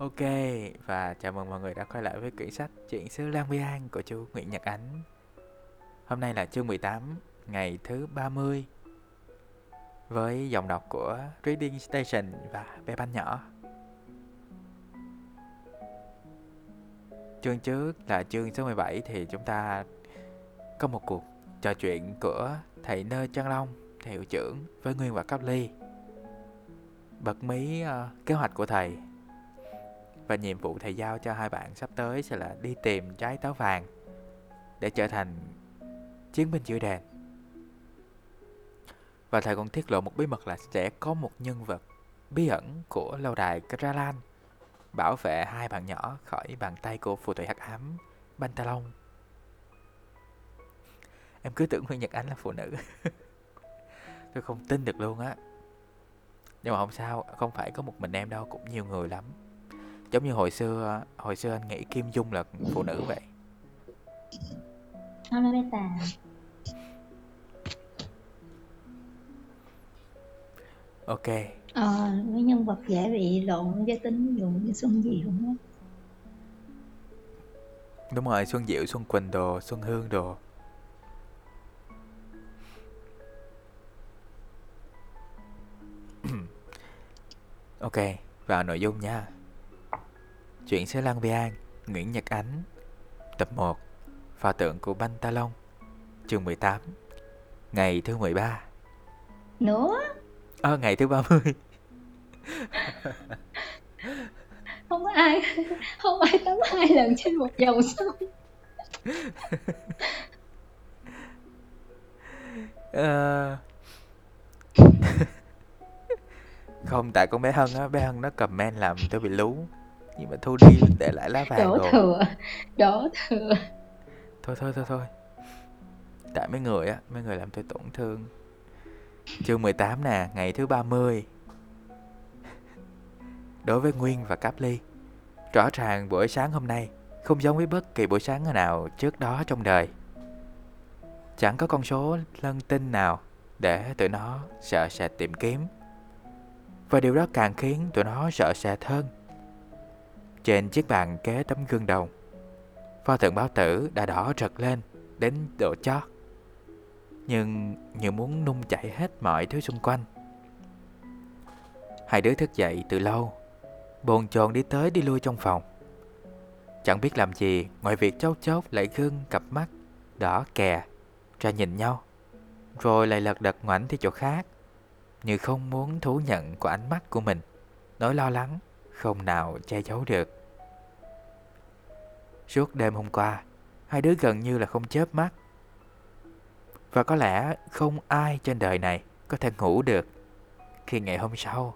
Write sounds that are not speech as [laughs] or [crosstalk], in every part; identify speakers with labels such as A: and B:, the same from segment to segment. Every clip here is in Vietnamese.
A: Ok, và chào mừng mọi người đã quay lại với quyển sách Chuyện xứ Lan Bian của chú Nguyễn Nhật Ánh. Hôm nay là chương 18, ngày thứ 30 Với giọng đọc của Reading Station và bé banh nhỏ. Chương trước là chương số 17 thì chúng ta có một cuộc trò chuyện của thầy Nơ Trang Long, thầy hiệu trưởng với Nguyên và Cáp Ly. Bật mí uh, kế hoạch của thầy và nhiệm vụ thầy giao cho hai bạn sắp tới sẽ là đi tìm trái táo vàng để trở thành chiến binh chữa đèn. Và thầy còn tiết lộ một bí mật là sẽ có một nhân vật bí ẩn của lâu đài Kralan bảo vệ hai bạn nhỏ khỏi bàn tay của phù thủy hắc ám Bantalon. Em cứ tưởng Nguyễn Nhật Ánh là phụ nữ. [laughs] Tôi không tin được luôn á. Nhưng mà không sao, không phải có một mình em đâu, cũng nhiều người lắm. Giống như hồi xưa Hồi xưa anh nghĩ Kim Dung là phụ nữ vậy.
B: Hello beta
A: Ok.
B: Ờ, mấy nhân vật dễ bị lộn giới tính dùng như Xuân Diệu á
A: Đúng rồi, Xuân Diệu, Xuân Quỳnh đồ, Xuân Hương đồ. [clears throat] Ok, vào nội dung nha Chuyện xứ Lăng Bian, Nguyễn Nhật Ánh Tập 1 Pho tượng của Banh Ta Long Chương 18 Ngày thứ 13
B: Nữa?
A: Ờ, à, ngày thứ 30 [laughs]
B: Không có ai Không ai tắm hai lần trên một dòng sông.
A: Uh... [laughs] Không, tại con bé Hân á Bé Hân nó comment làm tôi bị lú nhưng mà thu đi để lại lá vàng
B: đổ
A: rồi.
B: thừa đổ thừa.
A: Thôi thôi thôi thôi. Tại mấy người á mấy người làm tôi tổn thương. Chương 18 nè ngày thứ 30 đối với Nguyên và Cáp Ly rõ ràng buổi sáng hôm nay không giống với bất kỳ buổi sáng nào trước đó trong đời. Chẳng có con số lân tinh nào để tụi nó sợ sệt tìm kiếm. Và điều đó càng khiến tụi nó sợ sệt hơn trên chiếc bàn kế tấm gương đầu, Pho tượng báo tử đã đỏ rực lên Đến độ chót. Nhưng như muốn nung chảy hết mọi thứ xung quanh. Hai đứa thức dậy từ lâu Bồn chồn đi tới đi lui trong phòng. Chẳng biết làm gì Ngoài việc chốc chốc lại gương cặp mắt Đỏ kè Ra nhìn nhau. Rồi lại lật đật ngoảnh đi chỗ khác Như không muốn thú nhận của ánh mắt của mình Nỗi lo lắng không nào che giấu được. Suốt đêm hôm qua, hai đứa gần như là không chớp mắt. Và có lẽ không ai trên đời này có thể ngủ được khi ngày hôm sau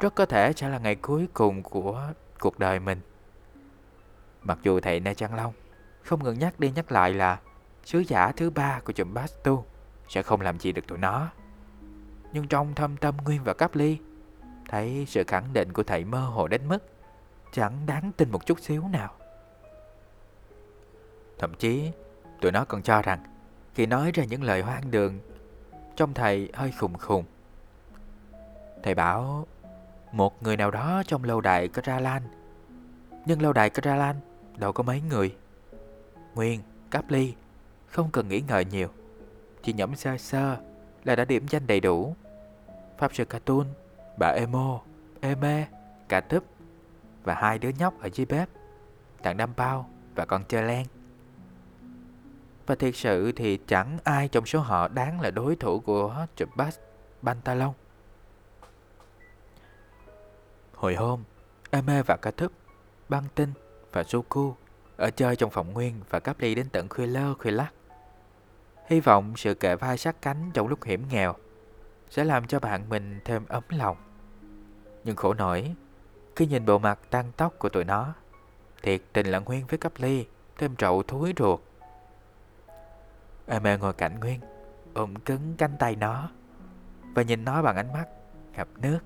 A: rất có thể sẽ là ngày cuối cùng của cuộc đời mình. Mặc dù thầy Na Trăng Long không ngừng nhắc đi nhắc lại là sứ giả thứ ba của chùm Bastu sẽ không làm gì được tụi nó. Nhưng trong thâm tâm Nguyên và Cáp Ly thấy sự khẳng định của thầy mơ hồ đến mức chẳng đáng tin một chút xíu nào. Thậm chí, tụi nó còn cho rằng khi nói ra những lời hoang đường, trong thầy hơi khùng khùng. Thầy bảo một người nào đó trong lâu đài Kralan, nhưng lâu đài Kralan đâu có mấy người. Nguyên, Cáp Ly, không cần nghĩ ngợi nhiều, chỉ nhẩm sơ sơ là đã điểm danh đầy đủ. Pháp sư Katun bà Emo, Eme, cả Túp và hai đứa nhóc ở dưới bếp, thằng Đâm Bao và con Chơ Len. Và thiệt sự thì chẳng ai trong số họ đáng là đối thủ của Chubbas Pantalon. Hồi hôm, Eme và cả Túp, Băng Tinh và Suku ở chơi trong phòng nguyên và cắp ly đến tận khuya lơ khuya lắc. Hy vọng sự kệ vai sát cánh trong lúc hiểm nghèo sẽ làm cho bạn mình thêm ấm lòng. Nhưng khổ nổi, khi nhìn bộ mặt tăng tóc của tụi nó, thiệt tình là Nguyên với cấp ly, thêm trậu thúi ruột. Eme ngồi cạnh Nguyên, ôm cứng cánh tay nó và nhìn nó bằng ánh mắt ngập nước.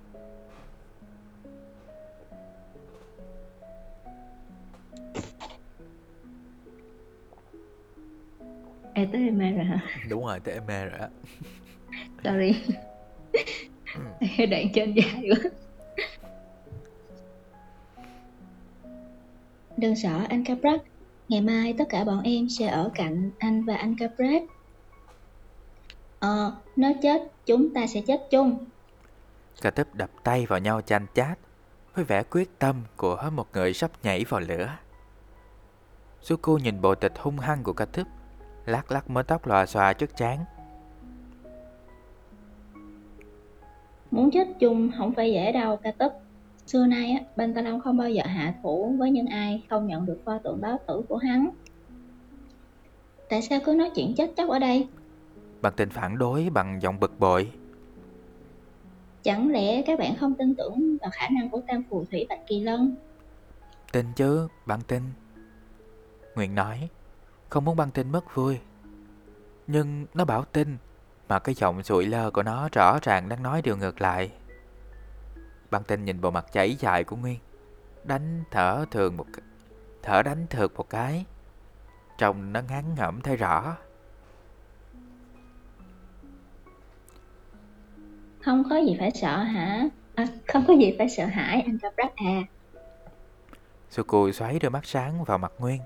B: Ê tới Eme rồi hả?
A: Đúng rồi, tới Eme rồi á.
B: Sorry. [laughs] Đoạn trên dài quá Đừng sợ anh Caprat, ngày mai tất cả bọn em sẽ ở cạnh anh và anh Caprat. Ờ, nếu chết, chúng ta sẽ chết chung.
A: Cả tấp đập tay vào nhau chanh chát với vẻ quyết tâm của một người sắp nhảy vào lửa. Suku nhìn bộ tịch hung hăng của thức, lắc lắc mớ tóc lòa xòa trước chán.
B: Muốn chết chung không phải dễ đâu tức. Xưa nay á, Long không bao giờ hạ thủ với những ai không nhận được pho tượng báo tử của hắn. Tại sao cứ nói chuyện chết chóc ở đây?
A: Bằng tình phản đối bằng giọng bực bội.
B: Chẳng lẽ các bạn không tin tưởng vào khả năng của tam phù thủy Bạch Kỳ Lân?
A: Tin chứ, bạn tin. Nguyện nói, không muốn băng tin mất vui. Nhưng nó bảo tin, mà cái giọng sụi lơ của nó rõ ràng đang nói điều ngược lại. Băng tin nhìn bộ mặt chảy dài của Nguyên, đánh thở thường một thở đánh thượt một cái. Trông nó ngán ngẩm thấy rõ.
B: Không có gì phải sợ hả? À, không có gì phải sợ hãi anh Caprat à.
A: Suku xoáy đôi mắt sáng vào mặt Nguyên.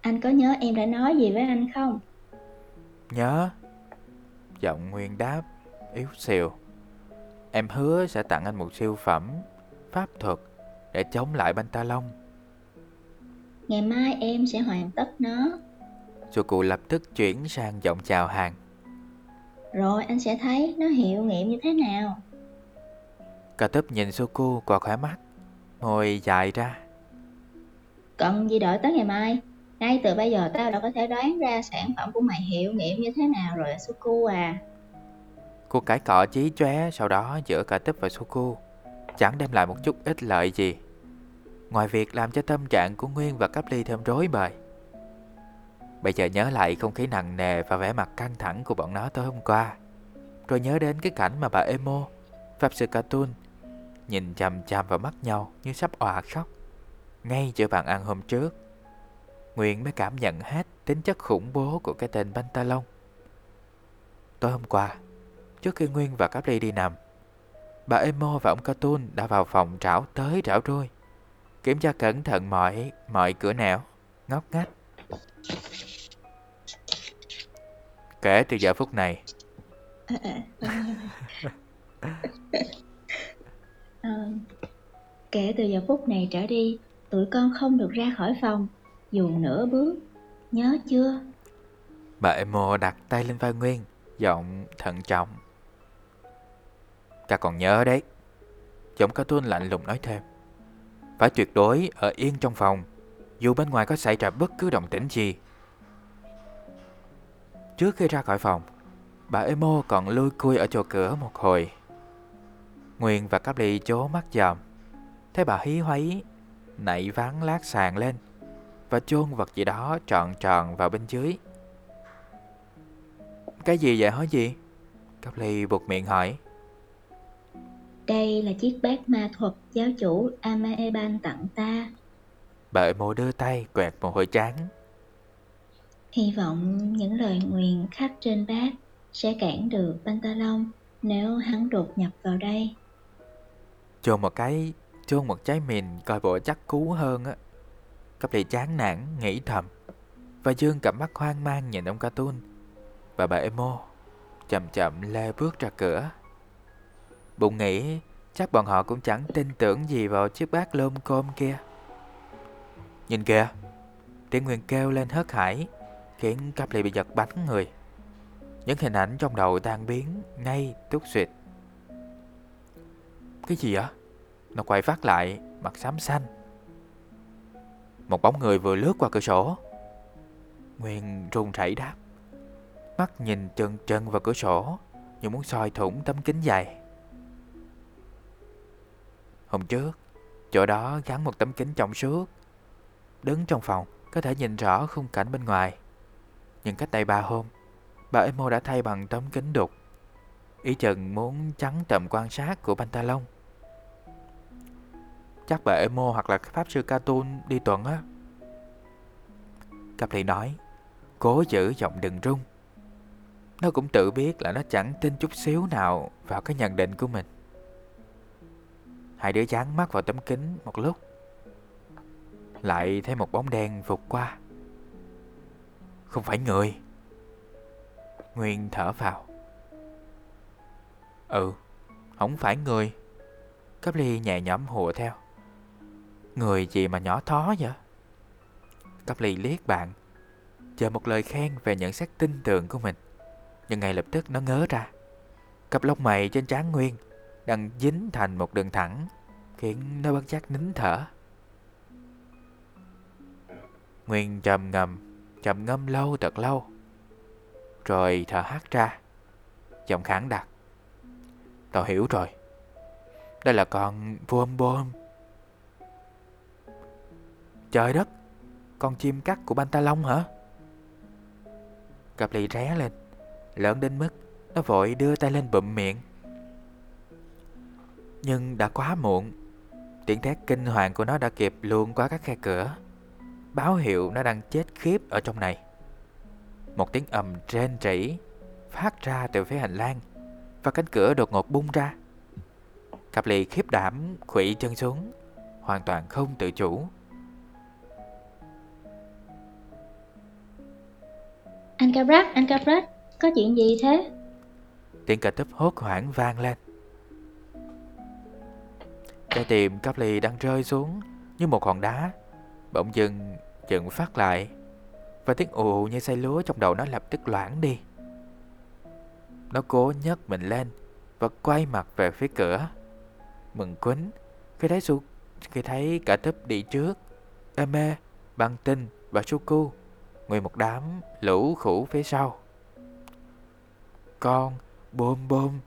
B: Anh có nhớ em đã nói gì với anh không?
A: Nhớ. Giọng Nguyên đáp, yếu xìu. Em hứa sẽ tặng anh một siêu phẩm, pháp thuật để chống lại banh ta long.
B: Ngày mai em sẽ hoàn tất nó.
A: Suku lập tức chuyển sang giọng chào hàng.
B: Rồi anh sẽ thấy nó hiệu nghiệm như thế nào.
A: Cả tấp nhìn Suku qua khóe mắt, môi dài ra.
B: Cần gì đợi tới ngày mai? Ngay từ bây giờ tao đã có thể đoán ra sản phẩm của mày hiệu nghiệm như thế nào rồi Suku à.
A: Cuộc cãi cọ chí chóe sau đó giữa cả tấp và Suku chẳng đem lại một chút ích lợi gì. Ngoài việc làm cho tâm trạng của Nguyên và Cấp Ly thêm rối bời. Bây giờ nhớ lại không khí nặng nề và vẻ mặt căng thẳng của bọn nó tối hôm qua. Rồi nhớ đến cái cảnh mà bà Emo, Pháp sư Cartoon, nhìn chằm chằm vào mắt nhau như sắp òa khóc. Ngay giữa bàn ăn hôm trước. Nguyên mới cảm nhận hết tính chất khủng bố của cái tên Pantalon. Tối hôm qua, trước khi Nguyên và Capri đi nằm, bà Emo và ông Cartoon đã vào phòng trảo tới trảo đuôi, kiểm tra cẩn thận mọi mọi cửa nẻo, ngóc ngách. Kể từ giờ phút này,
B: à, [laughs] kể từ giờ phút này trở đi, tụi con không được ra khỏi phòng dù nửa bước, nhớ chưa?
A: Bà Emo đặt tay lên vai Nguyên, giọng thận trọng. Ta còn nhớ đấy. Giọng cartoon tuôn lạnh lùng nói thêm. Phải tuyệt đối ở yên trong phòng, dù bên ngoài có xảy ra bất cứ động tĩnh gì. Trước khi ra khỏi phòng, bà Emo còn lui cui ở chỗ cửa một hồi. Nguyên và Cáp Ly chố mắt dòm. Thấy bà hí hoáy, nảy ván lát sàn lên và chôn vật gì đó tròn tròn vào bên dưới. Cái gì vậy hả gì? Cáp Ly buộc miệng hỏi.
B: Đây là chiếc bát ma thuật giáo chủ Amaeban tặng ta.
A: Bà mồ đưa tay quẹt một hồi trán.
B: Hy vọng những lời nguyền khắc trên bát sẽ cản được Pantalon nếu hắn đột nhập vào đây.
A: Chôn một cái, chôn một trái mìn coi bộ chắc cú hơn á. Cấp lì chán nản, nghĩ thầm. Và Dương cặp mắt hoang mang nhìn ông cartoon. Và bà Emo chậm chậm lê bước ra cửa. Bụng nghĩ chắc bọn họ cũng chẳng tin tưởng gì vào chiếc bát lôm côm kia. Nhìn kìa, tiếng Nguyên kêu lên hớt hải, khiến cặp lì bị giật bắn người. Những hình ảnh trong đầu tan biến ngay tút xịt. Cái gì á? Nó quay phát lại, mặt xám xanh. Một bóng người vừa lướt qua cửa sổ. Nguyên run rẩy đáp. Mắt nhìn trần trần vào cửa sổ, như muốn soi thủng tấm kính dày. Hôm trước, chỗ đó gắn một tấm kính trong suốt. Đứng trong phòng, có thể nhìn rõ khung cảnh bên ngoài. Nhưng cách đây ba hôm, bà Emo đã thay bằng tấm kính đục. Ý chừng muốn chắn tầm quan sát của Pantalon. Chắc bà Emo hoặc là Pháp Sư Cartoon đi tuần á. Cặp thị nói, cố giữ giọng đừng rung. Nó cũng tự biết là nó chẳng tin chút xíu nào vào cái nhận định của mình. Hai đứa dán mắt vào tấm kính một lúc. Lại thấy một bóng đen vụt qua. Không phải người. Nguyên thở vào. Ừ Không phải người. Cấp ly nhẹ nhõm hùa theo. Người gì mà nhỏ thó vậy? Cấp ly liếc bạn, Chờ một lời khen về nhận xét tin tưởng của mình. Nhưng ngay lập tức nó ngớ ra. Cặp lông mày trên trán Nguyên. Đang dính thành một đường thẳng, Khiến nó bất giác nín thở. Nguyên trầm ngầm, Trầm ngâm lâu thật lâu, Rồi thở hắt ra, Giọng khẳng đặc. Tao hiểu rồi, Đây là con bôm bôm. Trời đất, Con chim cắt của Banta Long hả? Cặp lì ré lên, Lớn đến mức Nó vội đưa tay lên bụm miệng. Nhưng đã quá muộn. Tiếng thét kinh hoàng của nó đã kịp luôn qua các khe cửa. Báo hiệu nó đang chết khiếp ở trong này. Một tiếng ầm trên trĩ Phát ra từ phía hành lang Và cánh cửa đột ngột bung ra. Cặp lì khiếp đảm Khủy chân xuống Hoàn toàn không tự chủ.
B: Anh Cabrat, anh Cabrat, có chuyện gì thế?
A: Tiếng cà túp hốt hoảng vang lên Trái tim cắp ly đang rơi xuống Như một hòn đá. Bỗng dưng chừng phát lại Và tiếng ù như say lúa trong đầu nó lập tức loãng đi. Nó cố nhấc mình lên Và quay mặt về phía cửa. Mừng quýnh Khi thấy, su, khi thấy cả túp đi trước Eme, băng tinh và Suku Nguyên một đám lũ khủ phía sau. Con bôm bôm.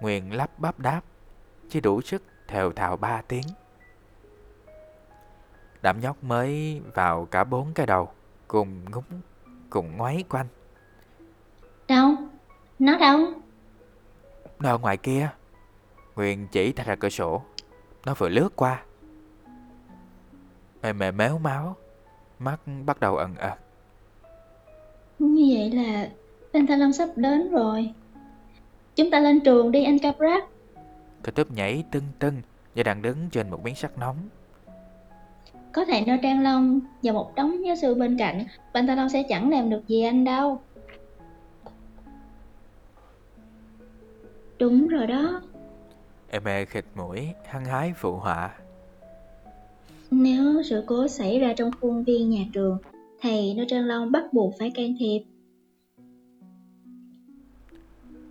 A: Nguyên lắp bắp đáp. Chỉ đủ sức thều thào ba tiếng. Đám nhóc mới vào cả bốn cái đầu Cùng ngúng Cùng ngoáy quanh.
B: Đâu? Nó đâu?
A: Nó ở ngoài kia. Nguyên chỉ tay ra cửa sổ. Nó vừa lướt qua. Mẹ mẹ méo máu Mắt bắt đầu ẩn ật
B: Như vậy là Pentalon sắp đến rồi. Chúng ta lên trường đi anh Caprat
A: Cái túp nhảy tưng tưng Và đang đứng trên một miếng sắt nóng.
B: Có thể nơ trang long Và một đống giáo sư bên cạnh Pentalon sẽ chẳng làm được gì anh đâu. Đúng rồi đó.
A: Em khịt mũi hăng hái phụ họa.
B: Nếu sự cố xảy ra trong khuôn viên nhà trường Thầy Nơ Trang Long bắt buộc phải can thiệp.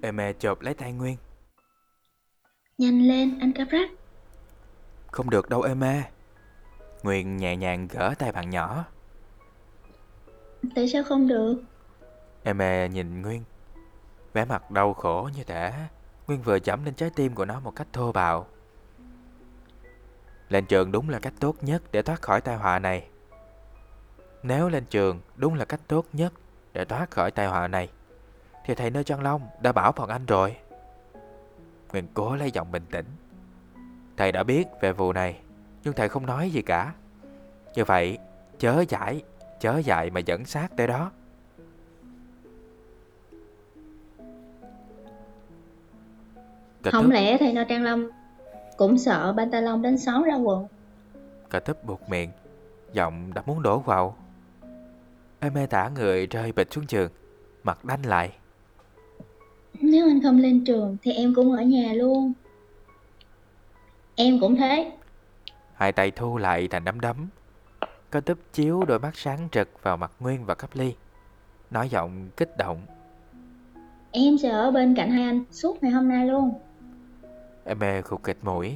A: Em chộp lấy tay Nguyên
B: Nhanh lên anh Caprat.
A: Không được đâu em Nguyên nhẹ nhàng gỡ tay bạn nhỏ.
B: Tại sao không được?
A: Em nhìn Nguyên. Vẻ mặt đau khổ như thể Nguyên vừa chẩm lên trái tim của nó một cách thô bạo. Lên trường đúng là cách tốt nhất để thoát khỏi tai họa này. Nếu lên trường đúng là cách tốt nhất để thoát khỏi tai họa này Thì thầy Nơ Trăng Long đã bảo bọn anh rồi Nguyên cố lấy giọng bình tĩnh. Thầy đã biết về vụ này Nhưng thầy không nói gì cả. Như vậy chớ giải Chớ dại mà dẫn sát tới đó.
B: Cả Không lẽ thầy Nơ Trang Long Cũng sợ Bantalon đánh xóm ra quần?
A: Cả tấp buộc miệng Giọng đã muốn đổ vào. Ê mê tả người rơi bịch xuống trường Mặt đanh lại
B: Nếu anh không lên trường Thì em cũng ở nhà luôn. Em cũng thế.
A: Hai tay thu lại thành nắm đấm. Có tấp chiếu đôi mắt sáng rực vào mặt Nguyên và Cấp Ly. Nói giọng kích động.
B: Em sẽ ở bên cạnh hai anh suốt ngày hôm nay luôn.
A: Em mê khục kịch mũi.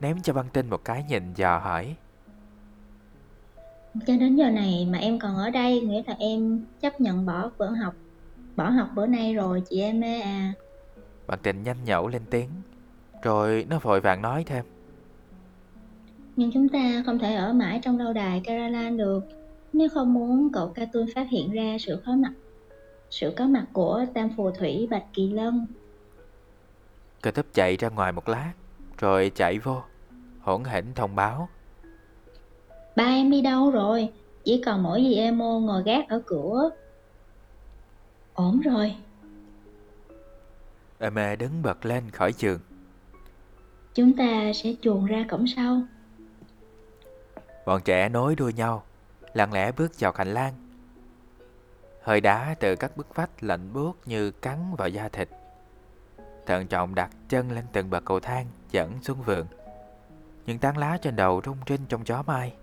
A: Ném cho băng tinh một cái nhìn dò hỏi.
B: Cho đến giờ này mà em còn ở đây Nghĩa là em chấp nhận bỏ bữa học Bỏ học bữa nay rồi chị em mê à.
A: Băng tinh nhanh nhẩu lên tiếng. Rồi nó vội vàng nói thêm.
B: Nhưng chúng ta không thể ở mãi trong lâu đài Caralan được Nếu không muốn cậu Cartoon phát hiện ra sự khó mặt sự có mặt của tam phù thủy Bạch Kỳ Lân.
A: Cơ tấp chạy ra ngoài một lát Rồi chạy vô Hỗn hỉnh thông báo.
B: Ba em đi đâu rồi? Chỉ còn mỗi dì Emo ngồi gác ở cửa Ổn rồi
A: Eme đứng bật lên khỏi giường
B: Chúng ta sẽ chuồn ra cổng sau
A: Bọn trẻ nối đuôi nhau, lặng lẽ bước vào hành lang. Hơi đá từ các bức vách lạnh buốt như cắn vào da thịt. Thận trọng đặt chân lên từng bậc cầu thang dẫn xuống vườn. Những tán lá trên đầu rung rinh trong gió mai.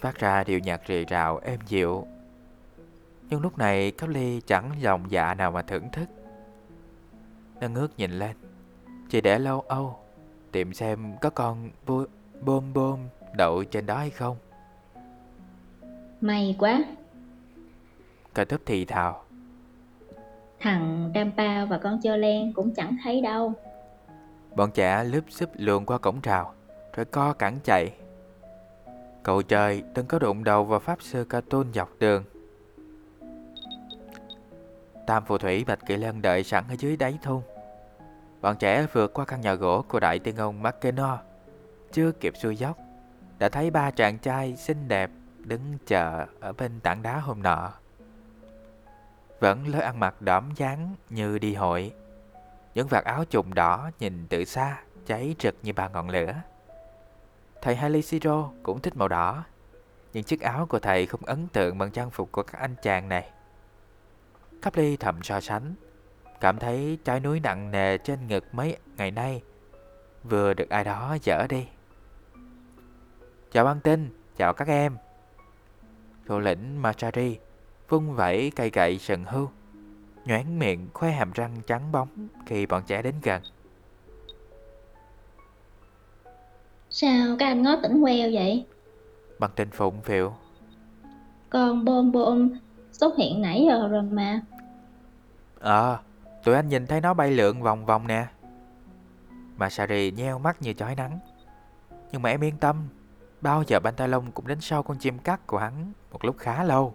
A: Phát ra điệu nhạc rì rào êm dịu. Nhưng lúc này Cáo Ly chẳng lòng dạ nào mà thưởng thức. Nó ngước nhìn lên, chỉ để lâu âu, tìm xem có con bôm bôm đậu trên đó hay không.
B: May quá.
A: Cà túp thì thào.
B: Thằng Rampa và con Chơ Len cũng chẳng thấy đâu.
A: Bọn trẻ lướp xúp luồn qua cổng rào, rồi co cẳng chạy. Cậu trời đừng có đụng đầu vào pháp sư ca tôn dọc đường. Tam phù thủy Bạch Kỳ Lân đợi sẵn ở dưới đáy thôn. Bọn trẻ vượt qua căn nhà gỗ của đại tiên ông Makeno. Chưa kịp xuôi dốc, đã thấy ba chàng trai xinh đẹp đứng chờ ở bên tảng đá hôm nọ. Vẫn lối ăn mặc đỏm dáng như đi hội. Những vạt áo trùng đỏ nhìn từ xa, cháy rực như ba ngọn lửa. Thầy Haliciro cũng thích màu đỏ, nhưng chiếc áo của thầy không ấn tượng bằng trang phục của các anh chàng này. Cáp ly thầm so sánh, cảm thấy trái núi nặng nề trên ngực mấy ngày nay vừa được ai đó dỡ đi. Chào băng tinh, chào các em. Thủ lĩnh Machari vung vẩy cây gậy sừng hưu, nhoáng miệng khoe hàm răng trắng bóng khi bọn trẻ đến gần.
B: Sao các anh ngó tỉnh queo vậy?
A: Bằng tình phụng phiệu.
B: Con bom bom xuất hiện nãy giờ rồi mà.
A: Ờ, à, tụi anh nhìn thấy nó bay lượn vòng vòng nè. Masari nheo mắt như chói nắng. Nhưng mà em yên tâm, bao giờ Pantalon cũng đến sau con chim cắt của hắn một lúc khá lâu.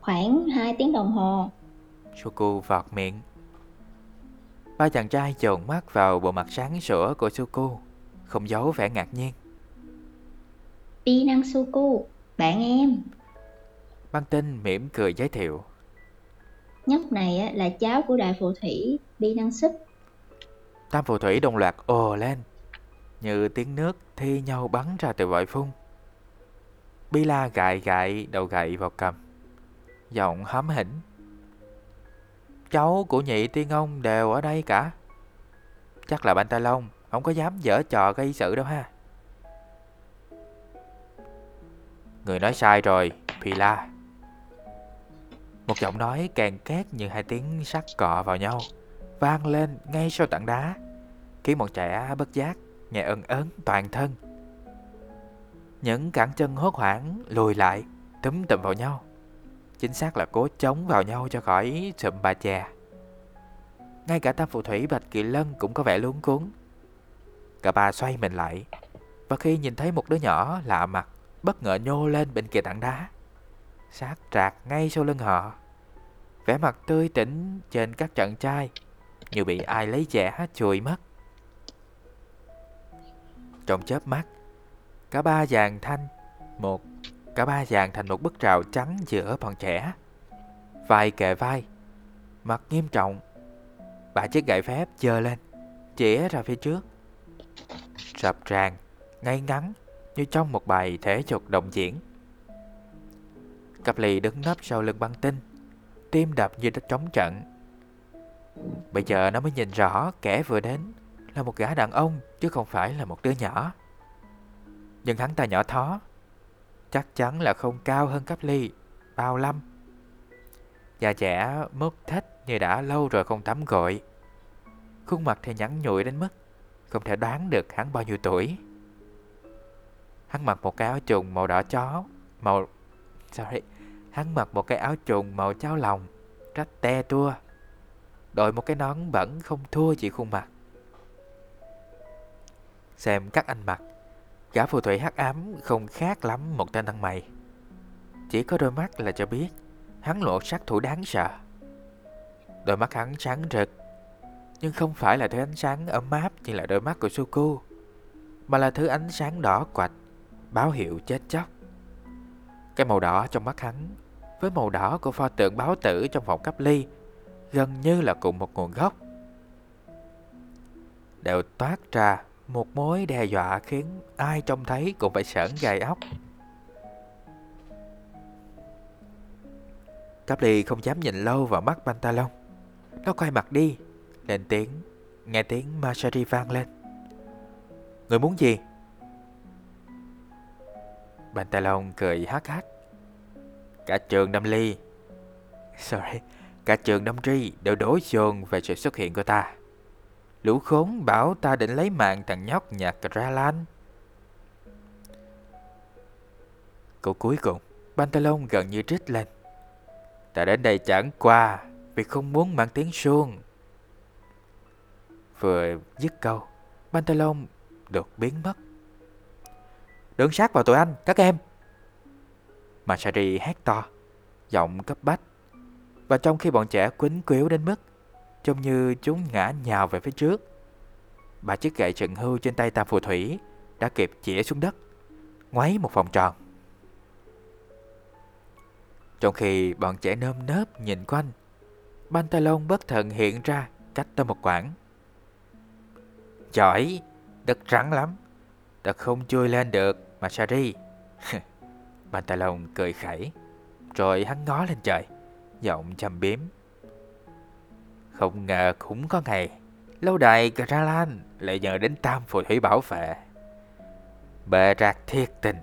B: Khoảng 2 tiếng đồng hồ.
A: Suku vọt miệng. Ba chàng trai trồn mắt vào bộ mặt sáng sủa của Suku, không giấu vẻ ngạc nhiên.
B: Pi năng Suku, bạn em.
A: Băng tinh mỉm cười giới thiệu.
B: Nhóc này là cháu của đại phù thủy Bi năng xích.
A: Tam phù thủy đồng loạt ồ lên, như tiếng nước thi nhau bắn ra từ vòi phun. Bi la gại gại đầu gậy vào cầm, giọng hóm hỉnh. Cháu của nhị tiên ông đều ở đây cả. Chắc là banh ta lông, không có dám dở trò gây sự đâu ha. Người nói sai rồi, Pila. Một giọng nói càng két như hai tiếng sắt cọ vào nhau, vang lên ngay sau tảng đá, khiến một trẻ bất giác, nghe ân ớn toàn thân. Những cẳng chân hốt hoảng lùi lại, túm tụm vào nhau. Chính xác là cố chống vào nhau cho khỏi sụm bà chè. Ngay cả tam phù thủy Bạch Kỳ Lân cũng có vẻ luống cuốn. Cả ba xoay mình lại, và khi nhìn thấy một đứa nhỏ lạ mặt, bất ngờ nhô lên bên kia tảng đá sát trạc ngay sau lưng họ. Vẻ mặt tươi tỉnh trên các trận trai như bị ai lấy chẻ chùi mất. Trong chớp mắt, cả ba dàn thanh, một, cả ba dàn thành một bức rào trắng giữa bọn trẻ. Vai kề vai, mặt nghiêm trọng, bà chiếc gậy phép giơ lên, chĩa ra phía trước. Rập ràng, ngay ngắn như trong một bài thể dục đồng diễn. Cặp lì đứng nấp sau lưng băng tinh, Tim đập như đã trống trận. Bây giờ nó mới nhìn rõ kẻ vừa đến Là một gã đàn ông Chứ không phải là một đứa nhỏ. Nhưng hắn ta nhỏ thó, Chắc chắn là không cao hơn cấp ly Bao lâm. Già trẻ mất thích như đã lâu rồi không tắm gội. Khuôn mặt thì nhẵn nhụi đến mức Không thể đoán được hắn bao nhiêu tuổi. Hắn mặc một cái áo trùng màu đỏ chó, Màu, Sorry Hắn mặc một cái áo trùng màu cháo lòng, rách te tua. Đội một cái nón bẩn không thua chị khuôn mặt. Xem các anh mặc, gã phù thủy hắc ám không khác lắm một tên ăn mày. Chỉ có đôi mắt là cho biết hắn lộ sát thủ đáng sợ. Đôi mắt hắn sáng rực, nhưng không phải là thứ ánh sáng ấm áp như là đôi mắt của Suku, mà là thứ ánh sáng đỏ quạch, báo hiệu chết chóc. Cái màu đỏ trong mắt hắn với màu đỏ của pho tượng báo tử trong phòng cấp ly gần như là cùng một nguồn gốc. Đều toát ra Một mối đe dọa khiến ai trông thấy cũng phải sởn gai ốc. Caply không dám nhìn lâu vào mắt Pantalon. Nó quay mặt đi, lên tiếng, nghe tiếng Marjorie vang lên. Người muốn gì? Pantalon cười hát hát. Cả trường Đâm Ly. Sorry, Cả trường đâm Tri đều đổ dồn về sự xuất hiện của ta. Lũ khốn bảo ta định lấy mạng thằng nhóc nhà Kralan Câu cuối cùng, Pantalon gần như trích lên. Ta đến đây chẳng qua Vì không muốn mang tiếng suông. Vừa dứt câu, Pantalon được biến mất. Đừng sát vào tụi anh, các em. Masari hét to Giọng cấp bách. Và trong khi bọn trẻ quýnh quếu đến mức Trông như chúng ngã nhào về phía trước Bà chiếc gậy trần hưu trên tay tam phù thủy Đã kịp chĩa xuống đất Ngoáy một vòng tròn. Trong khi bọn trẻ nơm nớp nhìn quanh Pantalon bất thần hiện ra cách tôi một quãng Giỏi, đất rắn lắm Ta không chui lên được mà Sari [laughs] Pantalon cười khẩy, Rồi hắn ngó lên trời, Giọng chăm biếm. Không ngờ cũng có ngày, Lâu đài Gralan lại nhờ đến tam phù thủy bảo vệ. Bệ rạc thiệt tình.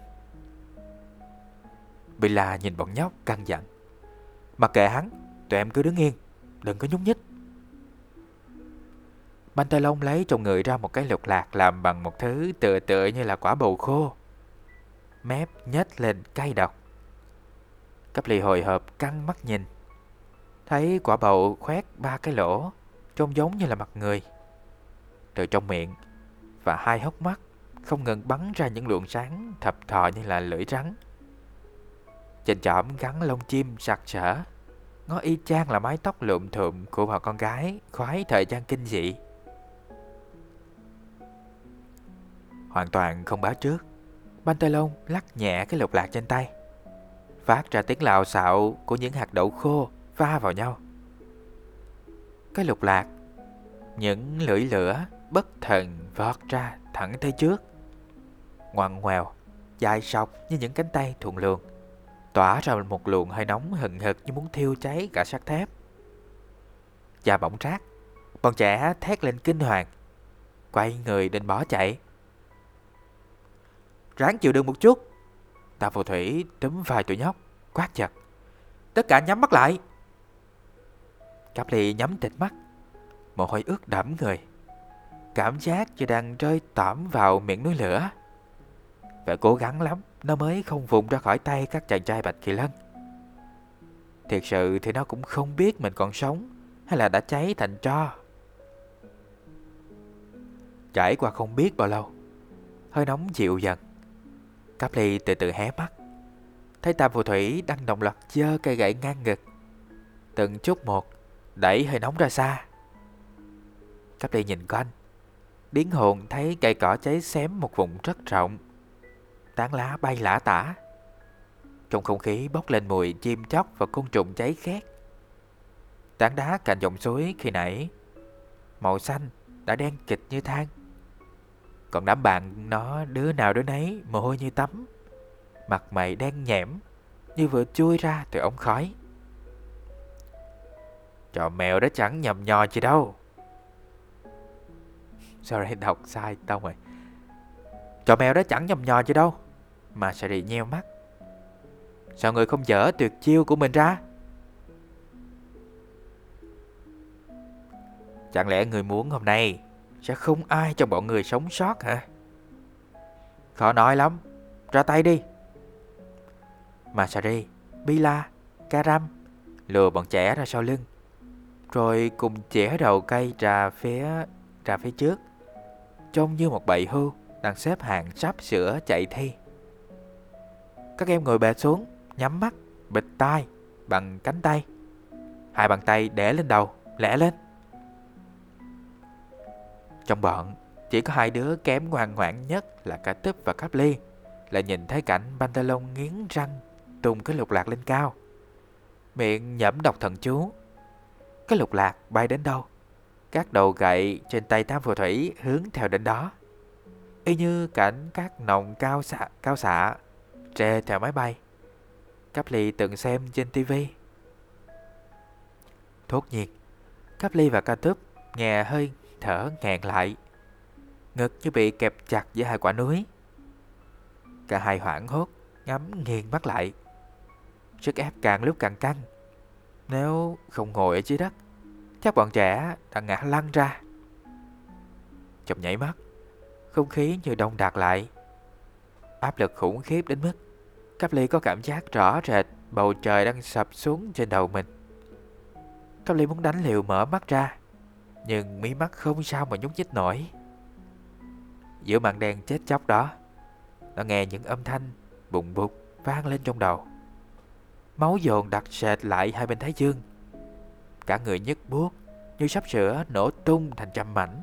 A: Billa nhìn bọn nhóc căng dặn Mặc kệ hắn, Tụi em cứ đứng yên, Đừng có nhúc nhích. Pantalon lấy trong người ra một cái lục lạc làm bằng một thứ tựa tựa như là quả bầu khô mép nhếch lên cay độc. Cấp lì hồi hộp căng mắt nhìn. Thấy quả bầu khoét ba cái lỗ, trông giống như là mặt người. Từ trong miệng và hai hốc mắt không ngừng bắn ra những luồng sáng thập thò như là lưỡi rắn. Trên chỏm gắn lông chim sặc sỡ, ngó y chang là mái tóc lượm thượm của bà con gái khoái thời gian kinh dị. Hoàn toàn không báo trước Pantalon lắc nhẹ cái lục lạc trên tay, Phát ra tiếng lào xạo của những hạt đậu khô va vào nhau. Cái lục lạc, Những lưỡi lửa bất thần vọt ra thẳng tới trước, Ngoằn ngoèo, Dài sọc như những cánh tay thuận luồng, Tỏa ra một luồng hơi nóng hừng hực như muốn thiêu cháy cả sắt thép. Và bỗng rác Bọn trẻ thét lên kinh hoàng, Quay người định bỏ chạy. Ráng chịu đựng một chút. Tạ phù thủy túm vai tụi nhóc, Quát chặt Tất cả nhắm mắt lại. Cáp ly nhắm tịt mắt, Mồ hôi ướt đẫm người. Cảm giác như đang rơi tẩm vào miệng núi lửa. Phải cố gắng lắm, Nó mới không vùng ra khỏi tay các chàng trai Bạch Kỳ Lân. Thiệt sự thì nó cũng không biết mình còn sống Hay là đã cháy thành tro. Trải qua không biết bao lâu, Hơi nóng dịu dần. Cáp ly từ từ hé mắt. Thấy tam phù thủy đang đồng loạt dơ cây gậy ngang ngực. Từng chút một, Đẩy hơi nóng ra xa. Cáp ly nhìn quanh. Điến hồn thấy cây cỏ cháy xém một vùng rất rộng. Tán lá bay lả tả. Trong không khí bốc lên mùi chim chóc và côn trùng cháy khét. Tán đá cạnh dòng suối khi nãy, Màu xanh đã đen kịch như than còn đám bạn nó đứa nào đứa nấy, mồ hôi như tắm. Mặt mày đen nhẽm, Như vừa chui ra từ ống khói. Trò mèo đó chẳng nhầm nhò gì đâu. [laughs] Sorry, đọc sai tao rồi. Trò mèo đó chẳng nhầm nhò gì đâu, Mà Sari nheo mắt. Sao người không dở tuyệt chiêu của mình ra? Chẳng lẽ người muốn hôm nay sẽ không ai cho bọn người sống sót hả? Khó nói lắm, ra tay đi. Masari, Bila, Karam lừa bọn trẻ ra sau lưng, rồi cùng chẻ đầu cây ra phía ra phía trước, trông như một bầy hưu đang xếp hàng sắp sửa chạy thi. Các em ngồi bệt xuống, nhắm mắt, bịt tai bằng cánh tay. Hai bàn tay để lên đầu, lẻ lên. Trong bọn, chỉ có hai đứa kém ngoan ngoãn nhất là cả túp và cáp ly là nhìn thấy cảnh Pantalon nghiến răng tung cái lục lạc lên cao. Miệng nhẩm đọc thần chú. Cái lục lạc bay đến đâu? Các đầu gậy trên tay tam phù thủy hướng theo đến đó. y như cảnh các nòng cao xạ, cao xạ trê theo máy bay. Cáp ly từng xem trên tivi. Thốt nhiệt Cáp ly và ca túp nghe hơi thở ngẹn lại. Ngực như bị kẹp chặt giữa hai quả núi. Cả hai hoảng hốt, ngắm nghiêng mắt lại. Sức ép càng lúc càng căng. Nếu không ngồi ở dưới đất, chắc bọn trẻ đã ngã lăn ra. Trong nhảy mắt, không khí như đông đặc lại. Áp lực khủng khiếp đến mức Cáp Ly có cảm giác rõ rệt bầu trời đang sập xuống trên đầu mình. Cáp Ly muốn đánh liều mở mắt ra, nhưng mí mắt không sao mà nhúc nhích nổi. Giữa màn đen chết chóc đó, nó nghe những âm thanh bụng bục vang lên trong đầu. Máu dồn đặc sệt lại hai bên thái dương. Cả người nhức buốt như sắp sửa nổ tung thành trăm mảnh.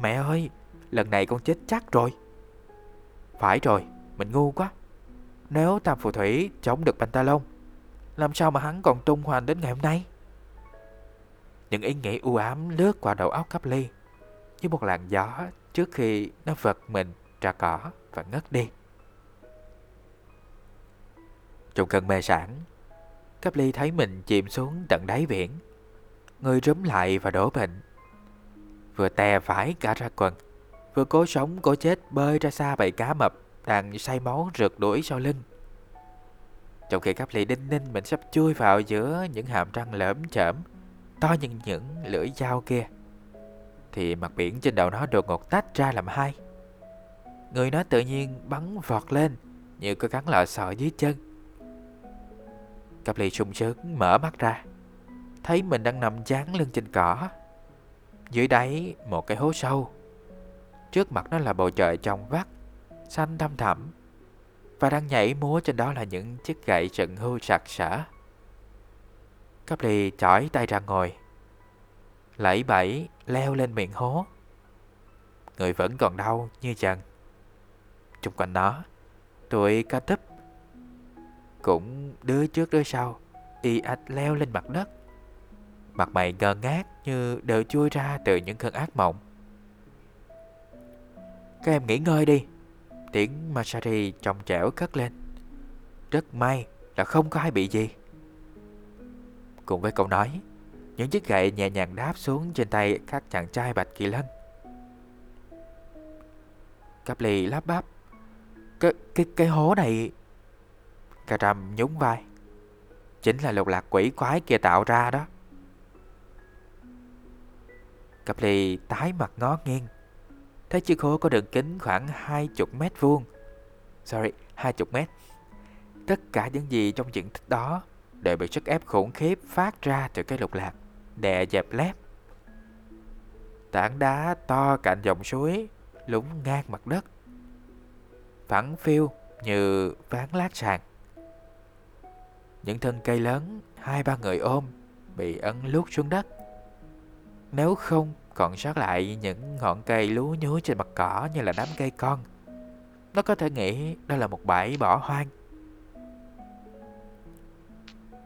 A: Mẹ ơi, lần này con chết chắc rồi. Phải rồi, mình ngu quá. Nếu Tam Phù Thủy chống được Pantalon, làm sao mà hắn còn tung hoành đến ngày hôm nay? Những ý nghĩ u ám lướt qua đầu óc Cáp Ly như một làn gió trước khi nó vật mình ra cỏ và ngất đi. Trong cơn mê sản, Cáp Ly thấy mình chìm xuống tận đáy biển. Người rúm lại và đổ bệnh. Vừa tè phải cả ra quần, vừa cố sống cố chết bơi ra xa bầy cá mập đang say máu rượt đuổi sau lưng. Trong khi Cáp Ly đinh ninh mình sắp chui vào giữa những hàm răng lởm chởm, to như những lưỡi dao kia, thì mặt biển trên đầu nó đột ngột tách ra làm hai. Người nó tự nhiên bắn vọt lên như có cắn lọ sọ dưới chân. cặp Ly sung sướng mở mắt ra, thấy mình đang nằm chán lưng trên cỏ. Dưới đáy một cái hố sâu. Trước mặt nó là bầu trời trong vắt, xanh thăm thẳm và đang nhảy múa trên đó là những chiếc gậy trận hưu sặc sỡ. Cáp lì chỏi tay ra ngồi, lẫy bẫy leo lên miệng hố. Người vẫn còn đau như trần. Chung quanh nó, tụi ca tấp cũng đứa trước đứa sau, y ạch leo lên mặt đất. Mặt mày ngơ ngác như đều chui ra từ những cơn ác mộng. Các em nghỉ ngơi đi, Tiếng Masari trong trẻo cất lên Rất may là không có ai bị gì Cùng với câu nói. Những chiếc gậy nhẹ nhàng đáp xuống trên tay các chàng trai Bạch Kỳ Lân. Cáp lì lắp bắp Cái, cái, cái hố này Cà trầm nhún vai. Chính là lục lạc quỷ quái kia tạo ra đó. Cáp lì tái mặt ngó nghiêng. Thấy chiếc hố có đường kính khoảng 20 mét vuông. Sorry, 20 mét. Tất cả những gì trong diện tích đó đều bị sức ép khủng khiếp phát ra từ cái lục lạc, đè dẹp lép. Tảng đá to cạnh dòng suối, lúng ngang mặt đất. Phẳng phiêu như ván lát sàn. Những thân cây lớn, hai ba người ôm, bị ấn lút xuống đất. Nếu không còn sót lại những ngọn cây lúa nhúa trên mặt cỏ như là đám cây con. Nó có thể nghĩ đó là một bãi bỏ hoang.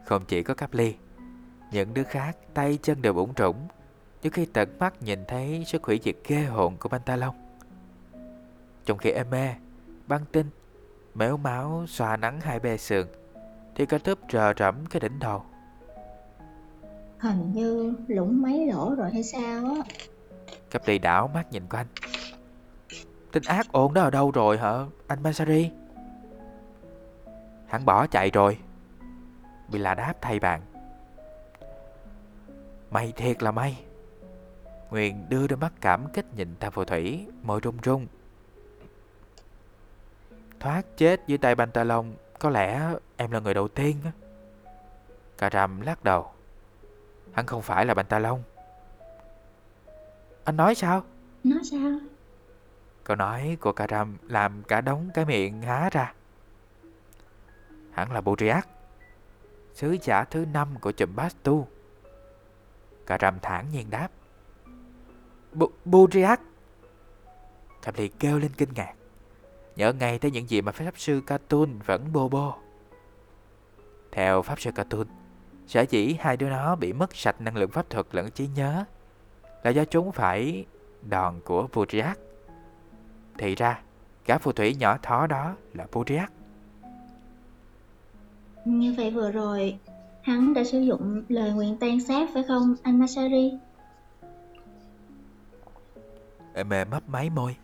A: Không chỉ có cáp ly, những đứa khác tay chân đều bủng trũng trước khi tận mắt nhìn thấy sức hủy diệt ghê hồn của Pantalon. Trong khi em mê, băng tinh, méo máu xoa nắng hai bề sườn, thì cả túp rờ rẫm cái đỉnh đầu.
B: Hình như lũng mấy lỗ rồi hay sao á?
A: Cặp đi đảo mắt nhìn quanh Tên ác ôn đó ở đâu rồi hả anh Masari? Hắn bỏ chạy rồi Bị là đáp thay bạn. May thiệt là may. Nguyên đưa đôi mắt cảm kích nhìn ta phù thủy Môi run run Thoát chết dưới tay banh ta lông Có lẽ em là người đầu tiên Cà rầm lắc đầu. Hắn không phải là Pantalon Anh nói sao?
B: Nói sao?
A: Câu nói của Karam làm cả đống cái miệng há ra. Hắn là Bodriak Sứ giả thứ năm của chùm Bastu Karam thản nhiên đáp Bodriak Caply kêu lên kinh ngạc, Nhớ ngay tới những gì mà Pháp Sư Katun vẫn bô bô. Theo Pháp Sư Katun Sở dĩ hai đứa nó bị mất sạch năng lượng pháp thuật lẫn trí nhớ là do chúng phải đòn của Vujriak. Thì ra Gã phù thủy nhỏ thó đó là Bodriak
B: như vậy vừa rồi Hắn đã sử dụng lời nguyện tan sát phải không anh Masari?
A: Mẹ mấp máy môi.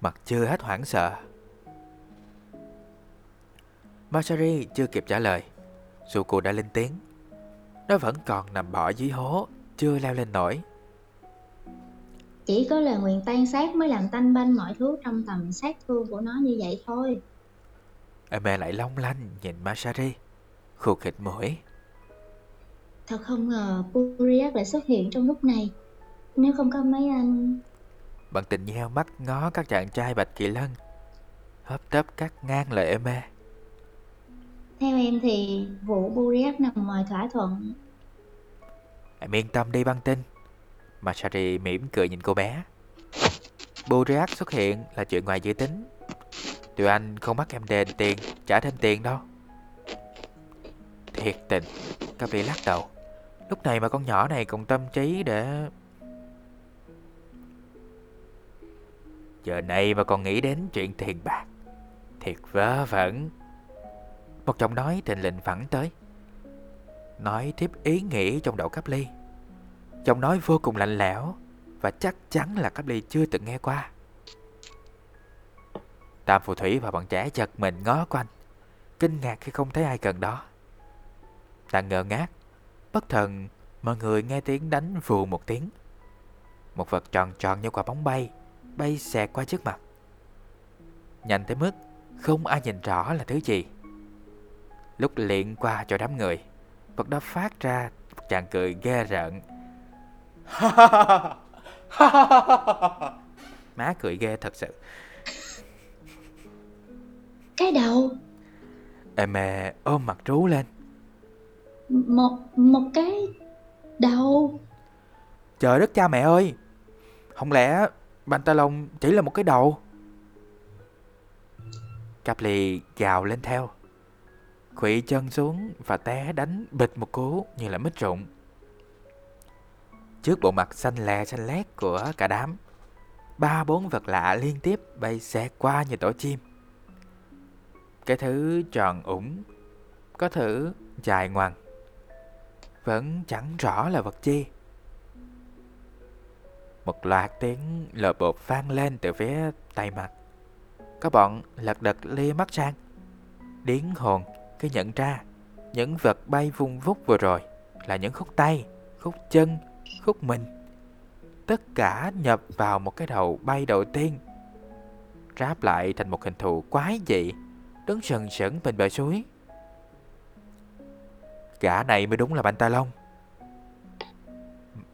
A: Mặt chưa hết hoảng sợ. Masari chưa kịp trả lời. Suko đã lên tiếng. Nó vẫn còn nằm bỏ dưới hố Chưa leo lên nổi.
B: Chỉ có lời nguyện tan sát mới làm tanh banh mọi thứ trong tầm sát thương của nó như vậy thôi.
A: Mẹ lại long lanh nhìn Masari Khục khịt mũi.
B: Thật không ngờ Buriak lại xuất hiện trong lúc này. Nếu không có mấy anh.
A: Bằng tình nheo mắt ngó các chàng trai bạch kỳ lân Hấp tấp cắt ngang lời em mê
B: Theo em thì vụ Buriak nằm ngoài thỏa thuận.
A: Em yên tâm đi băng tinh. Masari mỉm cười nhìn cô bé. Buriak xuất hiện là chuyện ngoài dự tính. Tụi anh không bắt em đền tiền Trả thêm tiền đâu Thiệt tình. Capri lắc đầu. Lúc này mà con nhỏ này còn tâm trí để Giờ này mà còn nghĩ đến chuyện tiền bạc. Thiệt vớ vẩn. Một giọng nói tình lình phẳng tới. Nói tiếp ý nghĩ trong đầu cấp ly. Giọng nói vô cùng lạnh lẽo Và chắc chắn là cấp ly chưa từng nghe qua. Tam phù thủy và bọn trẻ chật mình ngó quanh, Kinh ngạc khi không thấy ai gần đó. Đang ngơ ngác. Bất thần mọi người nghe tiếng đánh vù một tiếng. Một vật tròn tròn như quả bóng bay Bay xẹt qua trước mặt. Nhanh tới mức không ai nhìn rõ là thứ gì. Lúc liện qua cho đám người Vật đó phát ra một chàng cười ghê rợn. [laughs] Má cười ghê thật sự.
B: Cái đầu.
A: Em mẹ ôm mặt trú lên
B: một, một cái đầu.
A: Trời đất cha mẹ ơi. Không lẽ Pantalon chỉ là một cái đầu? Caply gào lên theo. Quỵ chân xuống và té đánh bịch một cú như là mít rụng. Trước bộ mặt xanh lè xanh lét của cả đám Ba bốn vật lạ liên tiếp bay xẹt qua như tổ chim. Cái thứ tròn ủng Có thứ dài ngoằng. Vẫn chẳng rõ là vật chi. Một loạt tiếng lờ bột vang lên từ phía tay mặt. Có bọn lật đật lia mắt sang. Điến hồn khi nhận ra Những vật bay vung vút vừa rồi Là những khúc tay, khúc chân, khúc mình. Tất cả nhập vào một cái đầu bay đầu tiên. Ráp lại thành một hình thù quái dị Đứng sần sững bên bờ suối. Gã này mới đúng là Pantalon.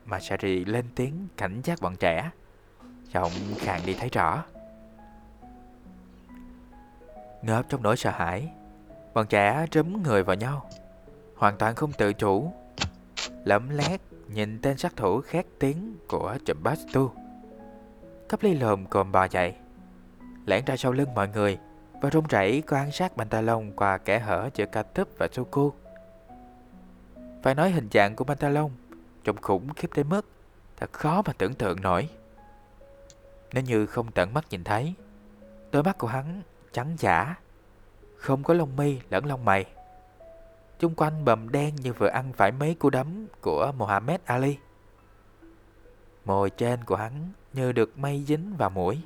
A: Mà Sari lên tiếng cảnh giác bọn trẻ. Giọng khàn đi thấy rõ. Ngợp trong nỗi sợ hãi, Bọn trẻ trúm người vào nhau. Hoàn toàn không tự chủ. Lẫm lét nhìn tên sát thủ khét tiếng của Chumbastu Cấp ly lồm cồm bò dậy, Lẻn ra sau lưng mọi người Và run rẩy quan sát Pantalon qua kẻ hở giữa Katup và Suku. Phải nói hình dạng của Pantalon Trông khủng khiếp tới mức Thật khó mà tưởng tượng nổi. Nếu như không tận mắt nhìn thấy, Đôi mắt của hắn trắng giả, Không có lông mi lẫn lông mày. Chung quanh bầm đen như vừa ăn phải mấy cú đấm của Mohammed Ali. Môi trên của hắn như được mây dính vào mũi.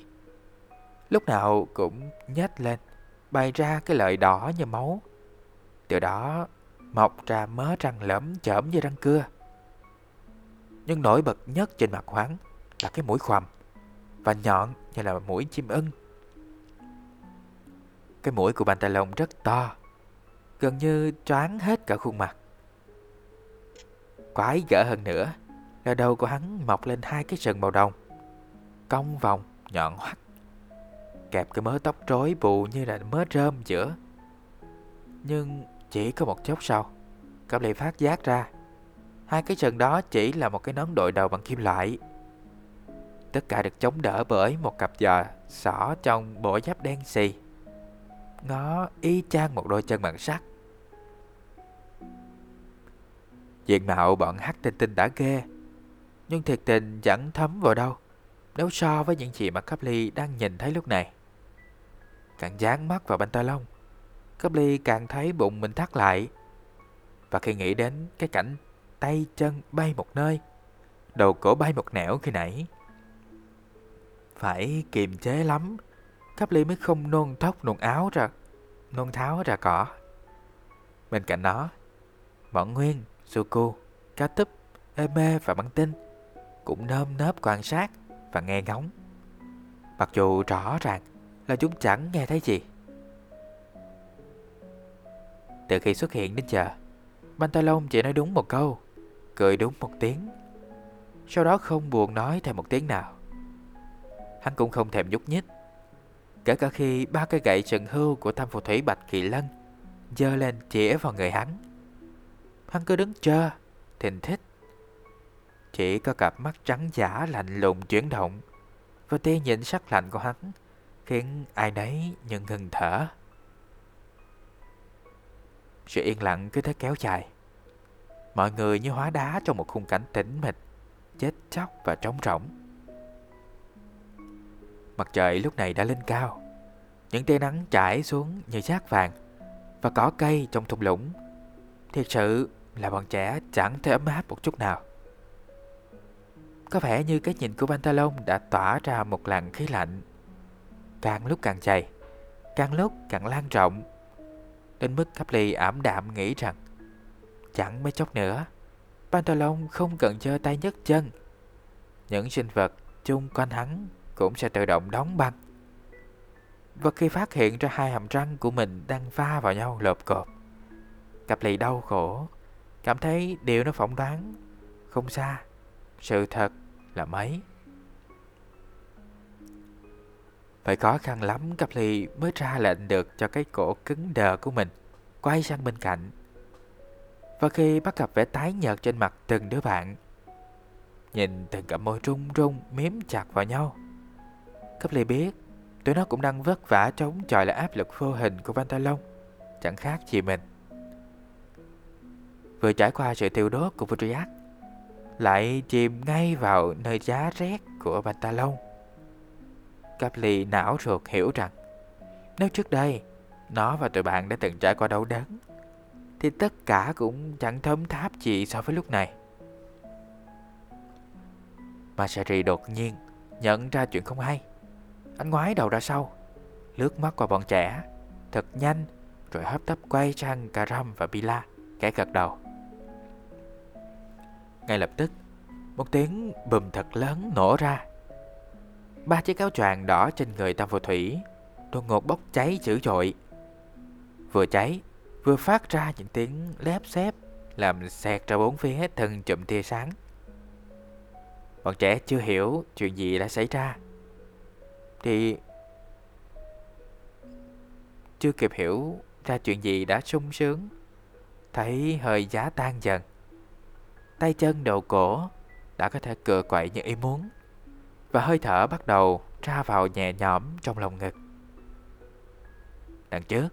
A: Lúc nào cũng nhếch lên, Bày ra cái lợi đỏ như máu. Từ đó mọc ra mớ răng lõm chởm như răng cưa. Nhưng nổi bật nhất trên mặt hắn là cái mũi khoằm Và nhọn như là mũi chim ưng. Cái mũi của Pantalon rất to Gần như choáng hết cả khuôn mặt. Quái gở hơn nữa Là đầu của hắn mọc lên hai cái sừng màu đồng Cong vòng, nhọn hoắt Kẹp cái mớ tóc rối bù như là mớ rơm giữa. Nhưng chỉ có một chốc sau Cáp lì phát giác ra, Hai cái sừng đó chỉ là một cái nón đội đầu bằng kim loại. Tất cả được chống đỡ bởi một cặp giò xỏ trong bộ giáp đen xì. Nó y chang một đôi chân bằng sắt. Diện mạo bọn hắc tinh tinh đã ghê, Nhưng thiệt tình chẳng thấm vào đâu, nếu so với những gì mà Caply đang nhìn thấy lúc này. Càng dán mắt vào pantalon, Caply càng thấy bụng mình thắt lại. Và khi nghĩ đến cái cảnh tay chân bay một nơi, đầu cổ bay một nẻo khi nãy, phải kiềm chế lắm, Caply mới không nôn tóc nôn áo ra, nôn tháo ra cỏ. Bên cạnh đó, bọn Nguyên, Suku, Cá Túp, Eme và Băng Tinh cũng nơm nớp quan sát và nghe ngóng. Mặc dù rõ ràng là chúng chẳng nghe thấy gì. Từ khi xuất hiện đến giờ, Pantalon chỉ nói đúng một câu, cười đúng một tiếng. Sau đó không buồn nói thêm một tiếng nào. Hắn cũng không thèm nhúc nhích. Kể cả khi ba cây gậy trần hưu của tam phù thủy Bạch Kỳ Lân dơ lên chĩa vào người hắn. Hắn cứ đứng chờ, thình thích. Chỉ có cặp mắt trắng giả lạnh lùng chuyển động và tia nhìn sắc lạnh của hắn khiến ai nấy nhận ngừng thở. Sự yên lặng cứ thế kéo dài. Mọi người như hóa đá trong một khung cảnh tĩnh mịch, chết chóc và trống rỗng. Mặt trời lúc này đã lên cao. Những tia nắng trải xuống như rác vàng và cỏ cây trong thung lũng. Thiệt sự là bọn trẻ chẳng thể ấm áp một chút nào. Có vẻ như cái nhìn của Pantalon đã tỏa ra một làn khí lạnh. Càng lúc càng dày, càng lúc càng lan rộng. Đến mức Caply ảm đạm nghĩ rằng chẳng mấy chốc nữa, Pantalon không cần chơi tay nhấc chân. Những sinh vật chung quanh hắn cũng sẽ tự động đóng băng. Và khi phát hiện ra hai hàm răng của mình đang va vào nhau lộp cộp, lì đau khổ, cảm thấy điều nó phỏng đoán không xa sự thật là mấy Phải khó khăn lắm Caply mới ra lệnh được cho cái cổ cứng đờ của mình, Quay sang bên cạnh. Và khi bắt gặp vẻ tái nhợt trên mặt từng đứa bạn, Nhìn từng cặp môi rung rung miếm chặt vào nhau. Caply biết Tụi nó cũng đang vất vả chống chọi lại áp lực vô hình của Pantalon, Chẳng khác gì mình. Vừa trải qua sự tiêu đốt của Vodriak lại chìm ngay vào nơi giá rét của Pantalon. Caply não ruột hiểu rằng nếu trước đây nó và tụi bạn đã từng trải qua đau đớn thì tất cả cũng chẳng thấm tháp gì so với lúc này. Masari đột nhiên nhận ra chuyện không hay. Anh ngoái đầu ra sau, lướt mắt qua bọn trẻ, thật nhanh rồi hấp tấp quay sang Karam và Bila, kẻ gật đầu. Ngay lập tức, một tiếng bùm thật lớn nổ ra. Ba chiếc áo choàng đỏ trên người Tam Phù Thủy đột ngột bốc cháy dữ dội. Vừa cháy, vừa phát ra những tiếng lép xép làm xẹt ra bốn phía thân chụm tia sáng. Bọn trẻ chưa hiểu chuyện gì đã xảy ra. Thì chưa kịp hiểu ra chuyện gì đã sung sướng. Thấy hơi giá tan dần tay chân đầu cổ đã có thể cựa quậy như ý muốn và hơi thở bắt đầu ra vào nhẹ nhõm trong lòng ngực. Đằng trước,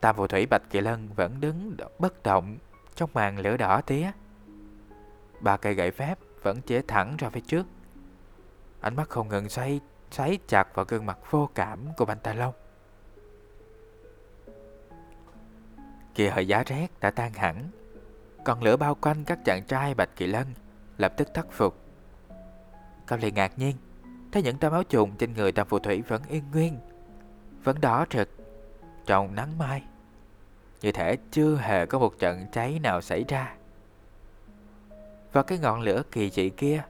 A: Tam phù thủy Bạch Kỳ Lân vẫn đứng bất động trong màn lửa đỏ tía. Ba cây gậy phép vẫn chĩa thẳng ra phía trước. Ánh mắt không ngừng xoay xoáy chặt vào gương mặt vô cảm của Bành Tài Long. Kỳ hơi giá rét đã tan hẳn còn lửa bao quanh các chàng trai Bạch Kỳ Lân Lập tức thất phục Cao liền ngạc nhiên Thấy những tấm áo trùng trên người tam phù thủy vẫn yên nguyên, Vẫn đỏ rực Trong nắng mai. Như thể chưa hề có một trận cháy nào xảy ra. Và cái ngọn lửa kỳ dị kia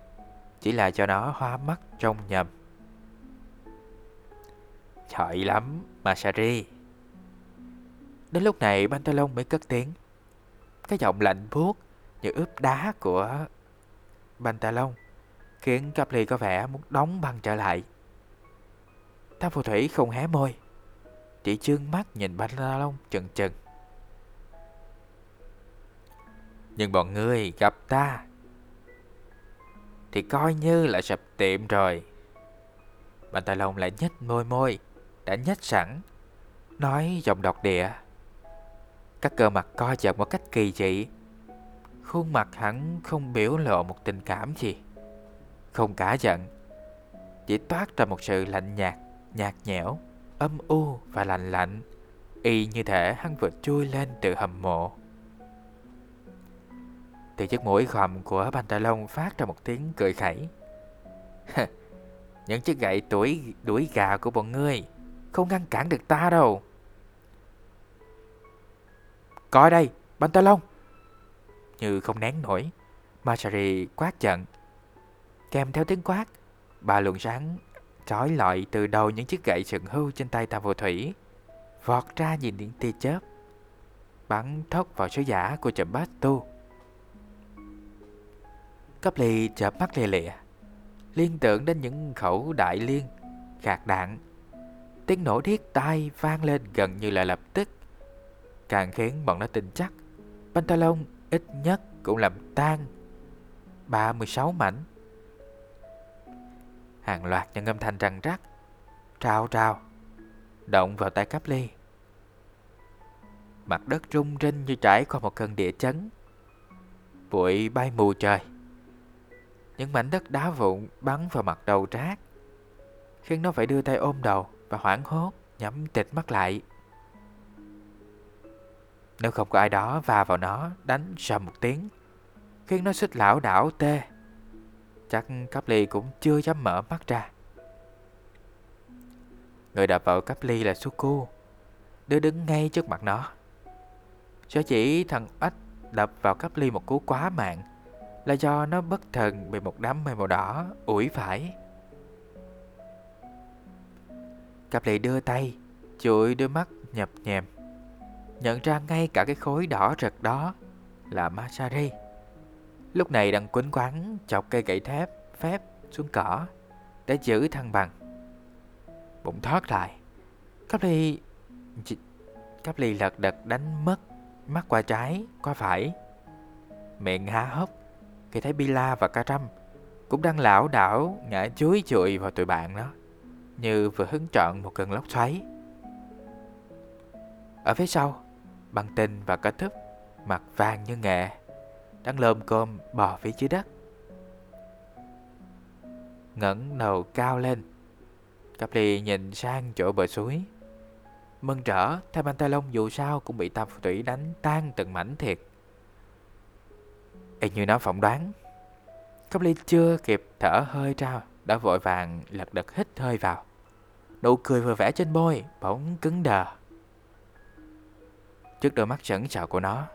A: Chỉ là cho nó hoa mắt trong nhầm. Chọi lắm, Masari. Đến lúc này Pantalon mới cất tiếng. Cái giọng lạnh buốt như ướp đá của Pantalon khiến Caply có vẻ muốn đóng băng trở lại. Tam phù thủy không hé môi, chỉ trương mắt nhìn Pantalon chừng chừng. Nhưng bọn ngươi gặp ta thì coi như là sập tiệm rồi. Pantalon lại nhếch môi môi, đã nhếch sẵn, nói giọng độc địa. Các cơ mặt co giật một cách kỳ dị Khuôn mặt hắn không biểu lộ một tình cảm gì không cả giận chỉ toát ra một sự lạnh nhạt, nhạt nhẽo, âm u và lạnh lạnh, y như thể hắn vừa chui lên từ hầm mộ. Từ chiếc mũi khòm của Pantalon phát ra một tiếng cười khẩy. Những chiếc gậy tuổi đuổi gà của bọn ngươi không ngăn cản được ta đâu. Coi đây, Pantalon! Như không nén nổi, Masari quát giận. Kèm theo tiếng quát, ba luồng sáng trói lọi từ đầu những chiếc gậy sừng hưu trên tay ta phù thủy, vọt ra nhìn những tia chớp, bắn thốc vào sứ giả của chậm bát tu. Cấp ly chợp mắt lìa lịa, liên tưởng đến những khẩu đại liên, khạc đạn. Tiếng nổ thiết tai vang lên gần như là lập tức, càng khiến bọn nó tin chắc. Pantalon ít nhất cũng làm tan 36 mảnh. Hàng loạt những âm thanh răng rắc, trao trao, động vào tay cáp ly. Mặt đất rung rinh như trải qua một cơn địa chấn. Bụi bay mù trời. Những mảnh đất đá vụn bắn vào mặt đầu trác, khiến nó phải đưa tay ôm đầu và hoảng hốt nhắm tịt mắt lại. Nếu không có ai đó va vào nó đánh sầm một tiếng, khiến nó xích lão đảo tê, chắc cắp ly cũng chưa dám mở mắt ra. Người đập vào cắp ly là Suku, đứa đứng ngay trước mặt nó. Sở chỉ thằng ếch đập vào cắp ly một cú quá mạng là do nó bất thần bị một đám mây màu đỏ ủi phải. Cặp lì đưa tay, chuỗi đôi mắt nhập nhèm. Nhận ra ngay cả cái khối đỏ rực đó là Masari. Lúc này đang quấn quắn chọc cây gậy thép phép xuống cỏ để giữ thăng bằng. Bụng thoát lại. Cặp ly... Cặp ly lật đật đánh mất mắt qua trái, qua phải. Miệng há hốc khi thấy Bila và Ca Trâm cũng đang lảo đảo ngã chuối chùi vào tụi bạn nó như vừa hứng trọn một cơn lốc xoáy. Ở phía sau, băng tinh và cả thức mặt vàng như nghệ đang lơm cơm bò phía dưới đất. ngẩng đầu cao lên, Capri nhìn sang chỗ bờ suối. Mừng rỡ, thay bàn tay lông dù sao cũng bị tam phù thủy đánh tan từng mảnh thiệt. Y như nó phỏng đoán cặp ly chưa kịp thở hơi ra Đã vội vàng lật đật hít hơi vào Nụ cười vừa vẽ trên môi Bỗng cứng đờ Trước đôi mắt sững sờ của nó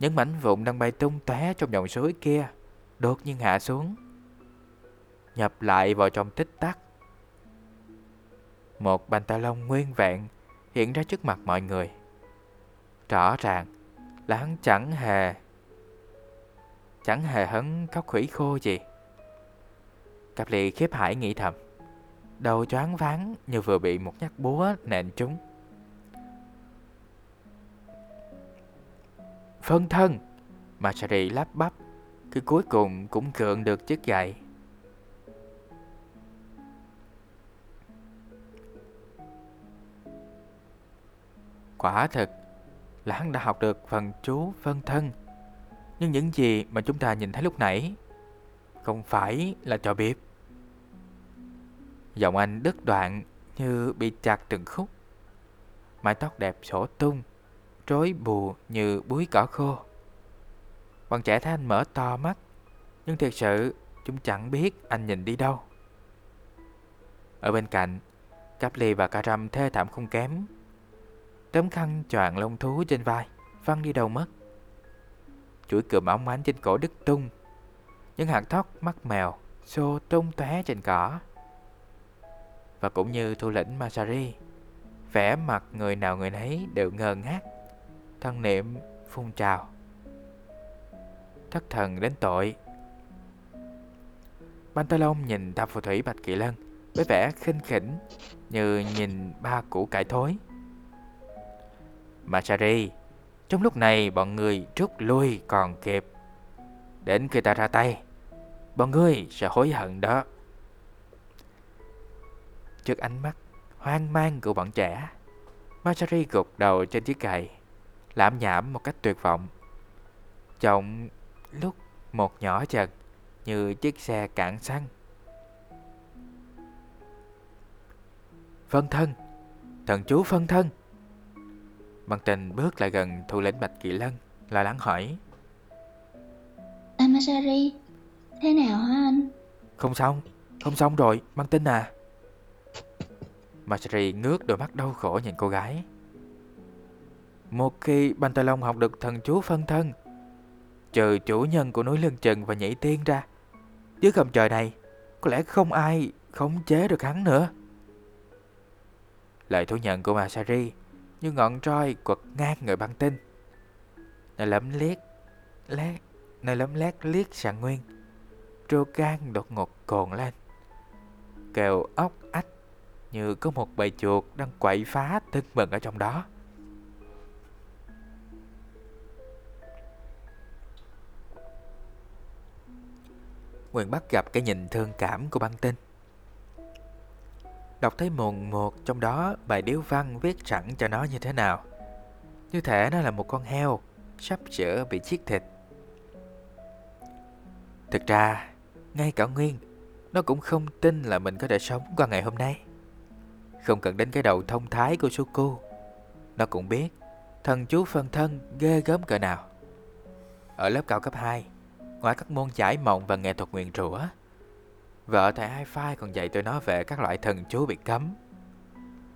A: những mảnh vụn đang bay tung tóe Trong dòng suối kia, Đột nhiên hạ xuống, Nhập lại vào trong tích tắc. Một bàn tay lông nguyên vẹn Hiện ra trước mặt mọi người. Rõ ràng là hắn chẳng hề Chẳng hề hấn khóc khủy khô gì. Cặp lì khiếp hải nghĩ thầm, Đầu choáng váng như vừa bị một nhát búa nện trúng. Phân thân. Masari lắp bắp, cứ cuối cùng cũng cưỡng được chiếc gậy Quả thực là hắn đã học được phần chú phân thân. Nhưng những gì mà chúng ta nhìn thấy lúc nãy Không phải là trò biệp. Giọng anh đứt đoạn như bị chặt từng khúc. Mái tóc đẹp sổ tung. Rối bù như búi cỏ khô. Bọn trẻ thấy anh mở to mắt, Nhưng thiệt sự chúng chẳng biết anh nhìn đi đâu. Ở bên cạnh, Cáp ly và cà thê thảm không kém. Tấm khăn choàng lông thú trên vai, Văng đi đâu mất. Chuỗi cườm óng ánh trên cổ đứt tung, những hạt tóc mắt mèo xô tung tóe trên cỏ. Và cũng như thủ lĩnh Masari, vẻ mặt người nào người nấy đều ngơ ngác thân niệm phun trào. Thất thần đến tội. Pantalon nhìn tam phù thủy Bạch Kỳ Lân với vẻ khinh khỉnh như nhìn ba củ cải thối. Masari trong lúc này bọn người rút lui còn kịp. Đến khi ta ra tay, Bọn ngươi sẽ hối hận đó. Trước ánh mắt hoang mang của bọn trẻ masari gục đầu trên chiếc cày Lãm nhảm một cách tuyệt vọng. Giọng lúc một nhỏ chật Như chiếc xe cạn xăng. Phân thân Thần chú phân thân. Băng tình bước lại gần thủ lĩnh Bạch Kỳ Lân Lo lắng hỏi.
B: Amasari Thế nào hả anh?
A: Không xong Không xong rồi Băng tinh à. Masari ngước đôi mắt đau khổ nhìn cô gái một khi Bantalon học được thần chú phân thân Trừ chủ nhân của núi Lương Trần và nhảy tiên ra, Dưới gầm trời này, Có lẽ không ai khống chế được hắn nữa. Lời thú nhận của Masari Như ngọn roi quật ngang người băng tinh. Nó lấm liếc, Lét Nó lấm lét liếc sạng Nguyên Trô gan đột ngột cồn lên. Kèo ốc ách Như có một bầy chuột đang quậy phá tưng bừng ở trong đó. Nguyên bắt gặp cái nhìn thương cảm của băng tinh Đọc thấy mồn một trong đó bài điếu văn viết sẵn cho nó như thế nào. Như thể nó là một con heo Sắp sửa bị chiết thịt. Thực ra, Ngay cả Nguyên, Nó cũng không tin là mình có thể sống qua ngày hôm nay. Không cần đến cái đầu thông thái của Suku Nó cũng biết Thần chú phân thân ghê gớm cỡ nào. Ở lớp cao cấp 2 Ngoài các môn giải mộng và nghệ thuật nguyện rủa. Vợ thầy Hai Phai còn dạy tụi nó về các loại thần chú bị cấm.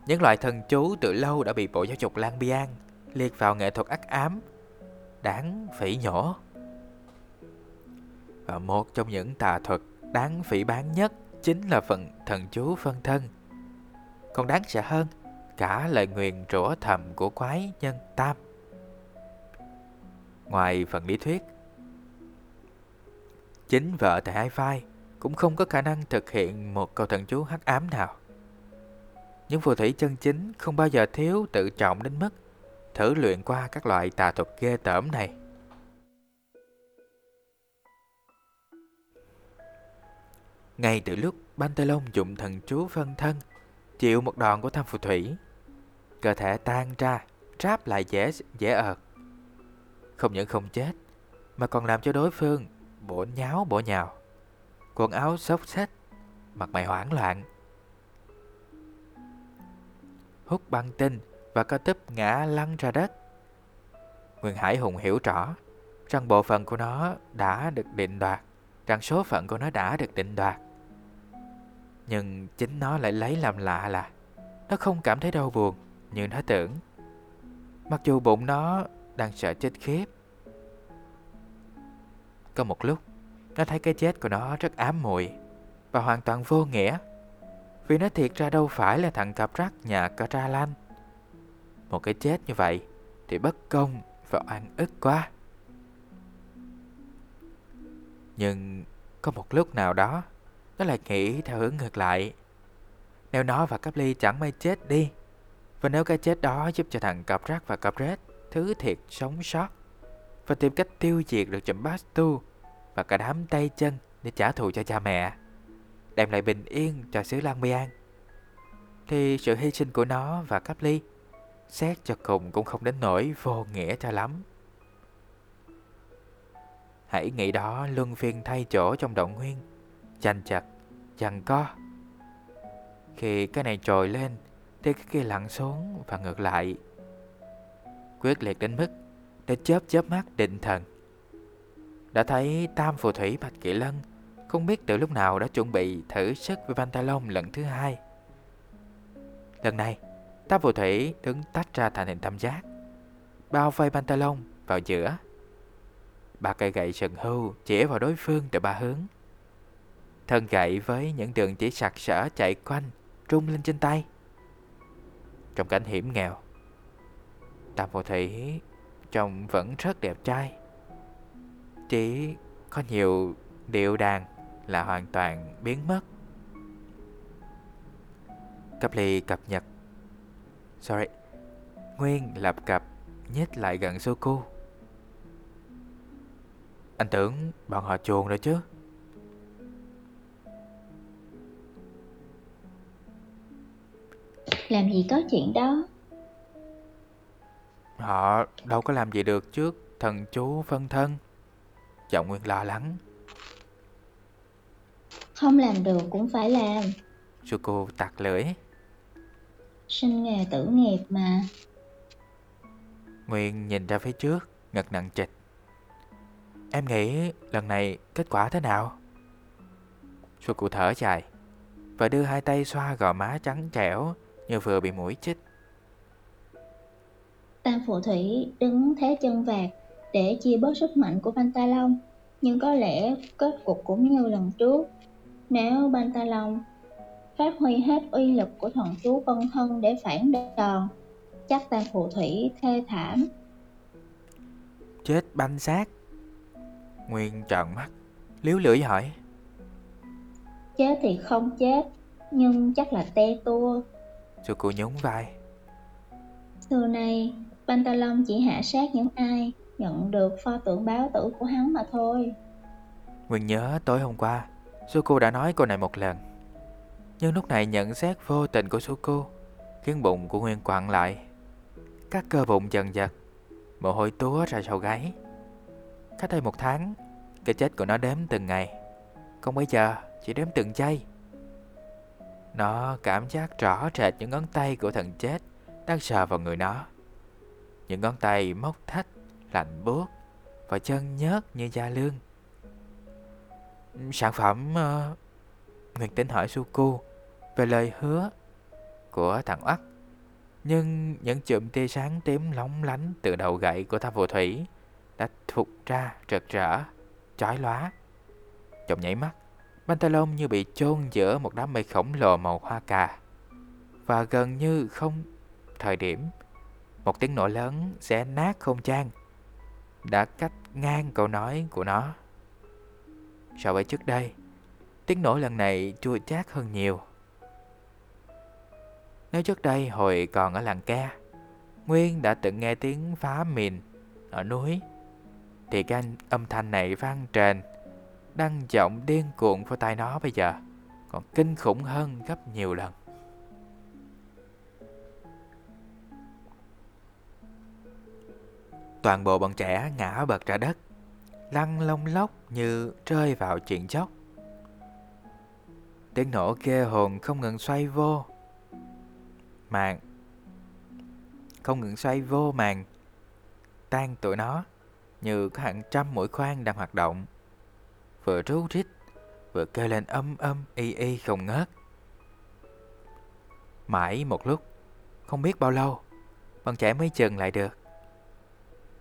A: Những loại thần chú từ lâu đã bị Bộ Giáo dục Lan Biang liệt vào nghệ thuật ác ám, Đáng phỉ nhổ. Và một trong những tà thuật đáng phỉ bán nhất Chính là phần thần chú phân thân. Còn đáng sợ hơn, Cả lời nguyền rủa thầm của quái nhân tam. Ngoài phần lý thuyết Chính vợ tại Hai Phai cũng không có khả năng thực hiện một câu thần chú hắc ám nào. Những phù thủy chân chính không bao giờ thiếu tự trọng đến mức thử luyện qua các loại tà thuật ghê tởm này. Ngay từ lúc Bantalon dụng thần chú phân thân, chịu một đòn của tham phù thủy, cơ thể tan ra, ráp lại dễ dễ ợt. Không những không chết, mà còn làm cho đối phương bổ nháo bổ nhào quần áo xốc xếch, mặt mày hoảng loạn. Hút băng tinh và co tấp ngã lăn ra đất. Nguyên Hải Hùng hiểu rõ rằng bộ phận của nó đã được định đoạt, rằng số phận của nó đã được định đoạt. Nhưng chính nó lại lấy làm lạ là nó không cảm thấy đau buồn như nó tưởng. Mặc dù bụng nó đang sợ chết khiếp. Có một lúc, nó thấy cái chết của nó rất ám muội và hoàn toàn vô nghĩa. Vì nó thiệt ra đâu phải là thằng cặp rắc nhà cà. Một cái chết như vậy thì bất công và oan ức quá. Nhưng có một lúc nào đó, nó lại nghĩ theo hướng ngược lại. Nếu nó và cáp ly chẳng may chết đi, và nếu cái chết đó giúp cho thằng cặp rác và cặp rết thứ thiệt sống sót, và tìm cách tiêu diệt được chùm Bastu và cả đám tay chân để trả thù cho cha mẹ, đem lại bình yên cho xứ Lan Biang. Thì sự hy sinh của nó và Cáp Ly xét cho cùng cũng không đến nỗi vô nghĩa cho lắm. Hãy nghĩ đó luân phiên thay chỗ trong động nguyên, chành chặt, chằng co. Khi cái này trồi lên, thì cái kia lặn xuống và ngược lại. Quyết liệt đến mức để chớp chớp mắt định thần đã thấy tam phù thủy Bạch kỳ Lân không biết từ lúc nào đã chuẩn bị thử sức với Pantalon lần thứ hai. Lần này, tam phù thủy đứng tách ra thành hình tam giác, bao vây Pantalon vào giữa. Ba cây gậy sừng hưu chỉ vào đối phương từ ba hướng. Thân gậy với những đường chỉ sặc sỡ chạy quanh, trung lên trên tay. Trong cảnh hiểm nghèo, tam phù thủy trông vẫn rất đẹp trai chỉ có nhiều điệu đàn là hoàn toàn biến mất. Cấp ly cập nhật. Sorry Nguyên lập cập nhích lại gần Suku. Anh tưởng bọn họ chuồn rồi chứ?
B: Làm gì có chuyện đó?
A: Họ đâu có làm gì được trước thần chú phân thân Giọng Nguyên lo lắng
B: Không làm được cũng phải làm
A: Suko tặc lưỡi
B: Sinh nghề tử nghiệp mà.
A: Nguyên nhìn ra phía trước, ngật nặng trịch. Em nghĩ lần này kết quả thế nào? Cụ thở dài và đưa hai tay xoa gò má trắng trẻo như vừa bị mũi chích.
B: Tam phù thủy đứng thế chân vạc để chia bớt sức mạnh của Pantalon, nhưng có lẽ kết cục cũng như lần trước. Nếu Pantalon phát huy hết uy lực của thần chú vân thân để phản đòn, chắc tam phù thủy thê thảm.
A: Chết banh xác. Nguyên trợn mắt, liếu lưỡi hỏi.
B: Chết thì không chết, nhưng chắc là te tua.
A: Sư cụ nhún vai.
B: Xưa nay, Pantalon chỉ hạ sát những ai nhận được pho tượng báo tử của hắn mà thôi.
A: Nguyên nhớ tối hôm qua, Suku đã nói câu này một lần. Nhưng lúc này nhận xét vô tình của Suku khiến bụng của Nguyên quặn lại. Các cơ bụng dần dật, mồ hôi túa ra sau gáy. Cách đây một tháng, cái chết của nó đếm từng ngày. Còn bây giờ, chỉ đếm từng giây. Nó cảm giác rõ rệt những ngón tay của thần chết đang sờ vào người nó. Những ngón tay móc thách, lạnh buốt và chân nhớt như da lương. Sản phẩm... Uh, Nguyệt tính hỏi Suku về lời hứa của thằng Oắc. Nhưng những chùm tia sáng tím lóng lánh từ đầu gậy của tháp phù thủy đã thụt ra rực rỡ, chói lóa. Trong nhảy mắt, Pantalon như bị chôn giữa một đám mây khổng lồ màu hoa cà. Và gần như không thời điểm, một tiếng nổ lớn sẽ nát không gian đã cắt ngang câu nói của nó. So với trước đây, tiếng nổ lần này chua chát hơn nhiều. Nếu trước đây hồi còn ở làng ca, Nguyên đã từng nghe tiếng phá mìn ở núi, thì cái âm thanh này vang trền, đang giọng điên cuộn vào tai nó bây giờ, còn kinh khủng hơn gấp nhiều lần. Toàn bộ bọn trẻ ngã bật ra đất, lăn lông lốc như rơi vào chuyện chốc. Tiếng nổ ghê hồn không ngừng xoay vô màn không ngừng xoay vô màn tan tụi nó như có hàng trăm mũi khoan đang hoạt động vừa rú rít vừa kêu lên âm âm y y không ngớt mãi một lúc không biết bao lâu bọn trẻ mới dừng lại được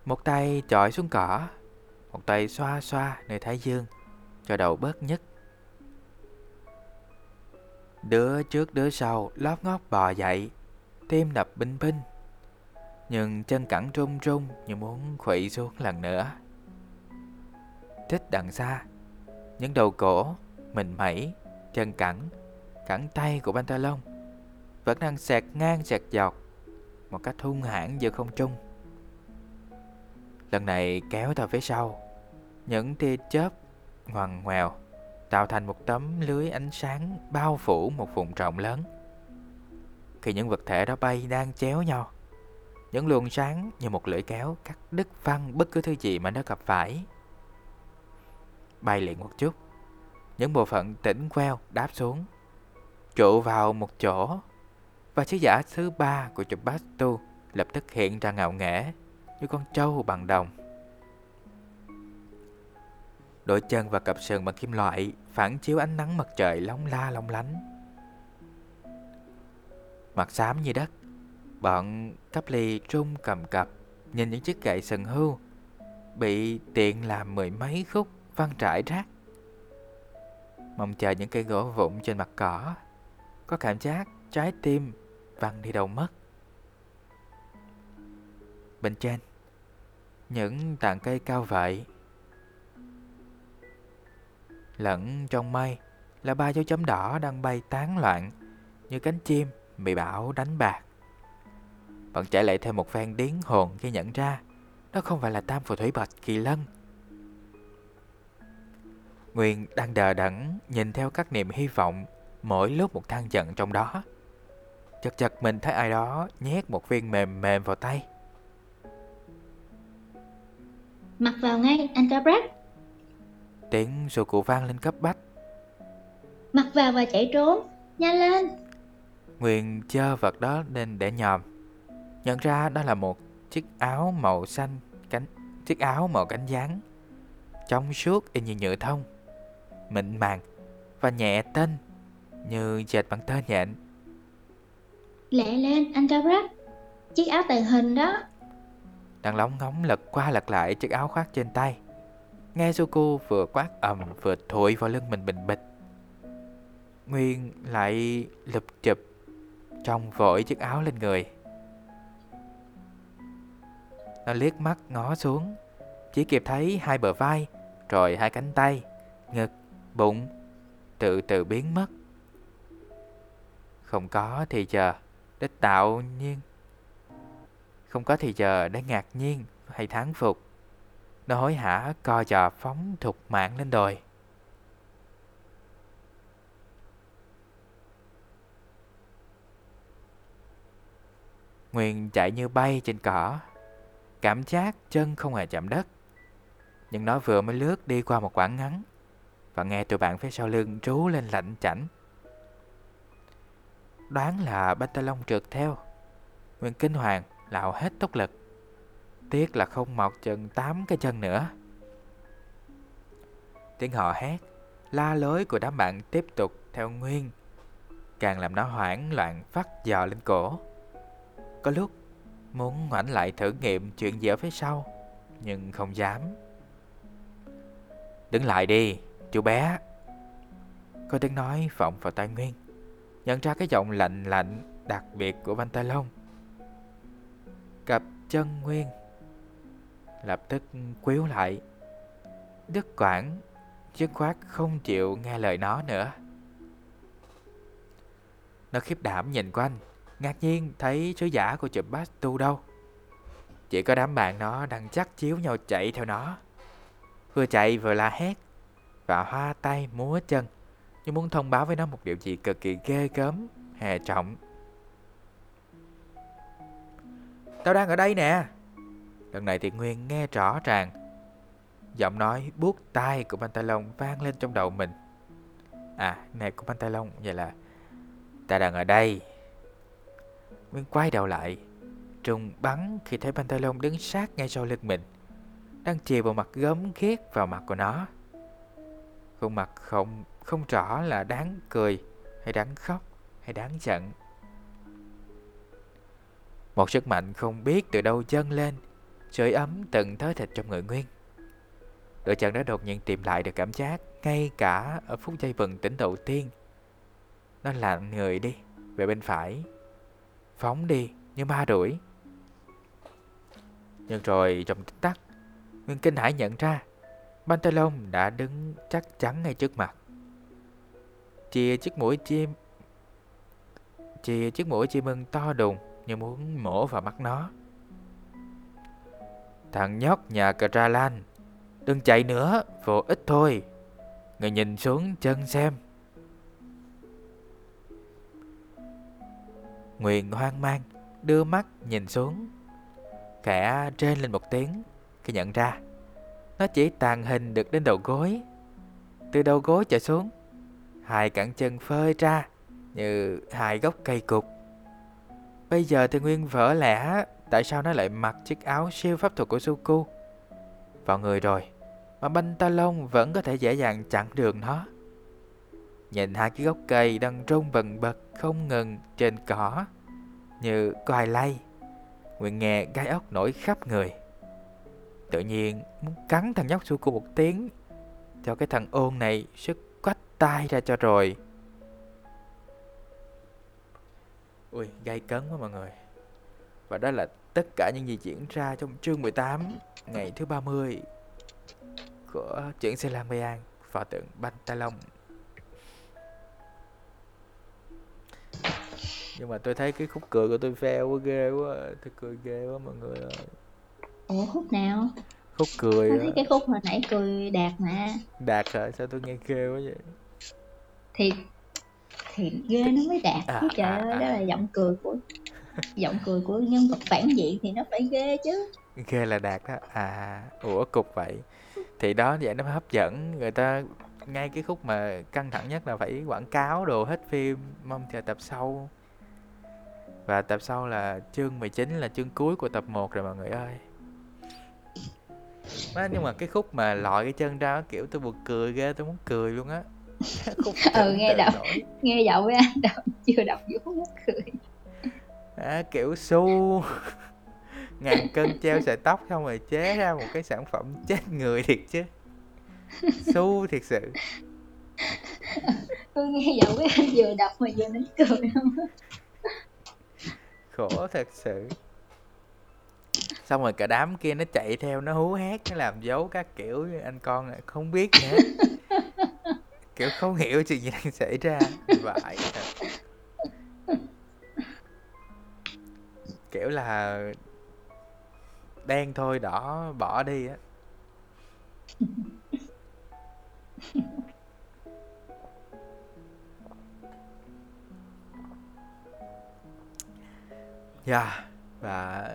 A: một tay chọi xuống cỏ, một tay xoa xoa nơi thái dương, cho đầu bớt nhức. Đứa trước đứa sau lóp ngóp bò dậy, tim đập binh binh, nhưng chân cẳng run run như muốn khuỵu xuống lần nữa. Thích đằng xa, những đầu cổ, mình mẩy, chân cẳng cẳng tay của pantalon vẫn đang sẹt ngang sẹt dọc, một cách hung hãn giữa không trung lần này kéo theo phía sau những tia chớp ngoằn ngoèo tạo thành một tấm lưới ánh sáng bao phủ một vùng rộng lớn khi những vật thể đó bay đang chéo nhau. Những luồng sáng như một lưỡi kéo cắt đứt văng bất cứ thứ gì mà nó gặp phải. Bay liền một chút, những bộ phận tỉnh queo đáp xuống, trụ vào một chỗ và sứ giả thứ ba của trung bát tu lập tức hiện ra ngạo nghễ như con trâu bằng đồng. Đôi chân và cặp sừng bằng kim loại phản chiếu ánh nắng mặt trời long la long lánh mặt xám như đất. Bọn cắp ly trung cầm cập, nhìn những chiếc gậy sừng hưu, bị tiện làm mười mấy khúc văng trải rác. Mong chờ những cây gỗ vụn trên mặt cỏ, có cảm giác trái tim văng đi đâu mất. Bên trên, những tàn cây cao vậy, lẫn trong mây là ba dấu chấm đỏ đang bay tán loạn như cánh chim bị bão đánh bạc. Bọn trẻ lại thêm một phen điến hồn khi nhận ra đó không phải là tam phù thủy bạch kỳ lân. Nguyên đang đờ đẫn nhìn theo các niềm hy vọng mỗi lúc một thang giận trong đó. Chật chật mình thấy ai đó nhét một viên mềm mềm vào tay.
B: Mặc vào ngay, anh Cabrat.
A: Tiếng sù cụ vang lên cấp bách.
B: Mặc vào và chạy trốn, nhanh lên.
A: Nguyên chơ vật đó lên để nhòm Nhận ra đó là một chiếc áo màu xanh cánh Chiếc áo màu cánh gián Trong suốt y như nhựa thông Mịn màng Và nhẹ tên Như dệt bằng tơ nhện
B: Lẹ lên, anh Gabriel Chiếc áo tàng hình đó
A: đang lóng ngóng lật qua lật lại chiếc áo khoác trên tay. Nghe Suku vừa quát ầm vừa thổi vào lưng mình bình bịch. Nguyên lại lụp chụp Trong vội chiếc áo lên người. Nó liếc mắt ngó xuống Chỉ kịp thấy hai bờ vai Rồi hai cánh tay Ngực, bụng Từ từ biến mất. Không có thì chờ đích tạo nhiên không có thì giờ để ngạc nhiên hay thán phục. Nó hối hả, co giò, phóng thục mạng lên đồi. Nguyên chạy như bay trên cỏ. Cảm giác chân không hề chạm đất. Nhưng nó vừa mới lướt đi qua một quãng ngắn. Và nghe tụi bạn phía sau lưng trú lên lạnh chảnh. Đoán là Pantalon trượt theo. Nguyên kinh hoàng lạo hết tốc lực. Tiếc là không mọc chừng tám cái chân nữa. Tiếng họ hét La lối của đám bạn tiếp tục theo Nguyên. Càng làm nó hoảng loạn phát dò lên cổ. Có lúc muốn ngoảnh lại thử nghiệm chuyện gì ở phía sau Nhưng không dám. Đứng lại đi, chú bé. Có tiếng nói vọng vào tai Nguyên Nhận ra cái giọng lạnh lạnh đặc biệt của Pantalon Cặp chân Nguyên. Lập tức quýu lại. Đức Quảng, Dứt khoát không chịu nghe lời nó nữa. Nó khiếp đảm nhìn quanh, Ngạc nhiên thấy sứ giả của chụp tu đâu. Chỉ có đám bạn nó đang chắc chiếu nhau chạy theo nó. Vừa chạy vừa la hét, Và hoa tay múa chân, Như muốn thông báo với nó một điều gì cực kỳ ghê gớm, Hề trọng. Tao đang ở đây nè. Lần này thì Nguyên nghe rõ ràng. Giọng nói buốt tai của Pantalon vang lên trong đầu mình. À, này của Pantalon Vậy là Ta đang ở đây. Nguyên quay đầu lại Trùng bắn khi thấy Pantalon đứng sát ngay sau lưng mình Đang chìa vào mặt gớm ghét vào mặt của nó. Khuôn mặt không không rõ là đáng cười Hay đáng khóc Hay đáng giận. Một sức mạnh không biết từ đâu dâng lên. Sưởi ấm từng thớ thịt trong người Nguyên. Đội chân đã đột nhiên tìm lại được cảm giác Ngay cả ở phút giây vần tỉnh đầu tiên. Nó lạnh người đi, Về bên phải. Phóng đi, như ma đuổi. Nhưng rồi trong tích tắc, Nguyên kinh hãi nhận ra, Pantalon đã đứng chắc chắn ngay trước mặt. Chia chiếc mũi chim Chia chiếc mũi chim ưng to đùng. Như muốn mổ vào mắt nó. Thằng nhóc nhà cà lan, Đừng chạy nữa, Vô ích thôi. Người nhìn xuống chân xem. Nguyện hoang mang, Đưa mắt nhìn xuống. Khẽ trên lên một tiếng, Khi nhận ra, Nó chỉ tàn hình được đến đầu gối. Từ đầu gối trở xuống, Hai cẳng chân phơi ra Như hai gốc cây cục. Bây giờ thì Nguyên vỡ lẽ, Tại sao nó lại mặc chiếc áo siêu pháp thuật của Suku? Vào người rồi, Mà banh ta lông vẫn có thể dễ dàng chặn đường nó. Nhìn hai cái gốc cây đang rung bần bật không ngừng trên cỏ, Như có lay Nguyện nghe gai ốc nổi khắp người. Tự nhiên muốn cắn thằng nhóc Suku một tiếng, Cho cái thằng ôn này sức quách tay ra cho rồi. Ui, gây cấn quá mọi người Và đó là tất cả những gì diễn ra trong chương 18 Ngày thứ 30 Của truyện Xe Lan Bê An Pho tượng Banh Ta Long Nhưng mà tôi thấy cái khúc cười của tôi fail quá ghê quá Tôi cười ghê quá mọi người ơi
B: Ủa khúc nào?
A: Khúc cười
B: Tôi thấy cái khúc hồi nãy cười đạt mà
A: Đạt hả? Sao tôi nghe ghê quá vậy?
B: Thì thì ghê nó mới đạt
A: À,
B: chứ trời
A: à,
B: ơi
A: à.
B: đó là giọng cười của giọng cười của nhân vật phản diện thì nó phải ghê chứ.
A: Ghê là đạt đó. À ủa cục vậy. Thì đó vậy nó hấp dẫn. Người ta ngay cái khúc mà căng thẳng nhất là phải quảng cáo đồ hết phim mong chờ tập sau. Và tập sau là chương 19 là chương cuối của tập 1 rồi mọi người ơi. Má, nhưng mà cái khúc mà lọi cái chân ra kiểu tôi buồn cười ghê tôi muốn cười luôn á [laughs] khúc
B: ừ nghe đọc
A: nổi. [laughs]
B: nghe giọng với anh đọc [laughs] chưa đọc vốn mắc cười.
A: À, kiểu su. Ngàn cân treo sợi tóc xong rồi chế ra một cái sản phẩm chết người thiệt chứ. Su thiệt sự.
B: Tôi nghe giọng với anh vừa đọc mà vừa nín cười không?
A: Khổ thật sự. Xong rồi cả đám kia nó chạy theo nó hú hét nó làm dấu các kiểu anh con không biết hết kiểu không hiểu chuyện gì đang xảy ra vãi kiểu là đen thôi, đỏ, bỏ đi á yeah. và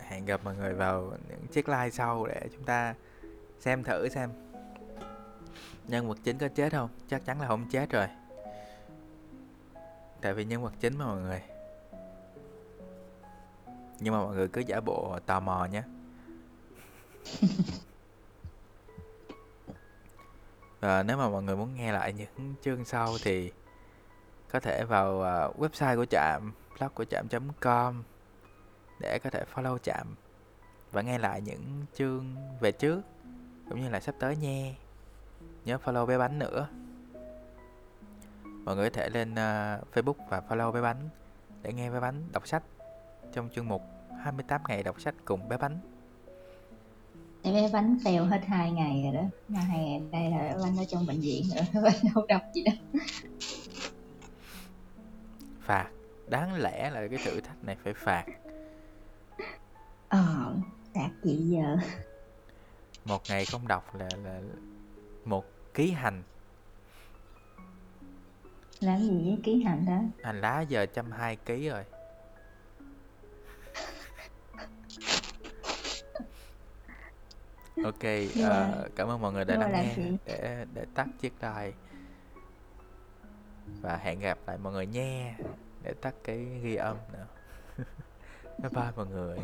A: hẹn gặp mọi người vào những chiếc like sau để chúng ta xem thử xem nhân vật chính có chết không? Chắc chắn là không chết rồi. Tại vì nhân vật chính mà mọi người. Nhưng mà mọi người cứ giả bộ tò mò nhé. Và [laughs] nếu mà mọi người muốn nghe lại những chương sau thì có thể vào uh, website của trạm blog của trạm.com để có thể follow trạm và nghe lại những chương về trước cũng như là sắp tới nha nhớ follow bé bánh nữa. Mọi người có thể lên uh, facebook và follow bé bánh để nghe bé bánh đọc sách trong chương mục 28 ngày đọc sách cùng bé bánh.
B: Em bé bánh tèo hết hai ngày rồi đó. Mà hai ngày đây là bé bánh ở trong bệnh viện rồi [laughs] bé bánh không đọc gì đâu.
A: Phạt. Đáng lẽ là cái thử thách này phải phạt.
B: Ờ đạt gì giờ.
A: Một ngày không đọc là là một ký hành.
B: Làm gì với ký hành đó?
A: Hành lá giờ trăm hai ký rồi. Ok
B: Nhưng mà-
A: ờ, cảm ơn mọi người đã
B: mà
A: lắng nghe
B: gì?
A: để để tắt chiếc like và hẹn gặp lại mọi người nha. Để tắt cái ghi âm nữa. [laughs] Bye bye mọi người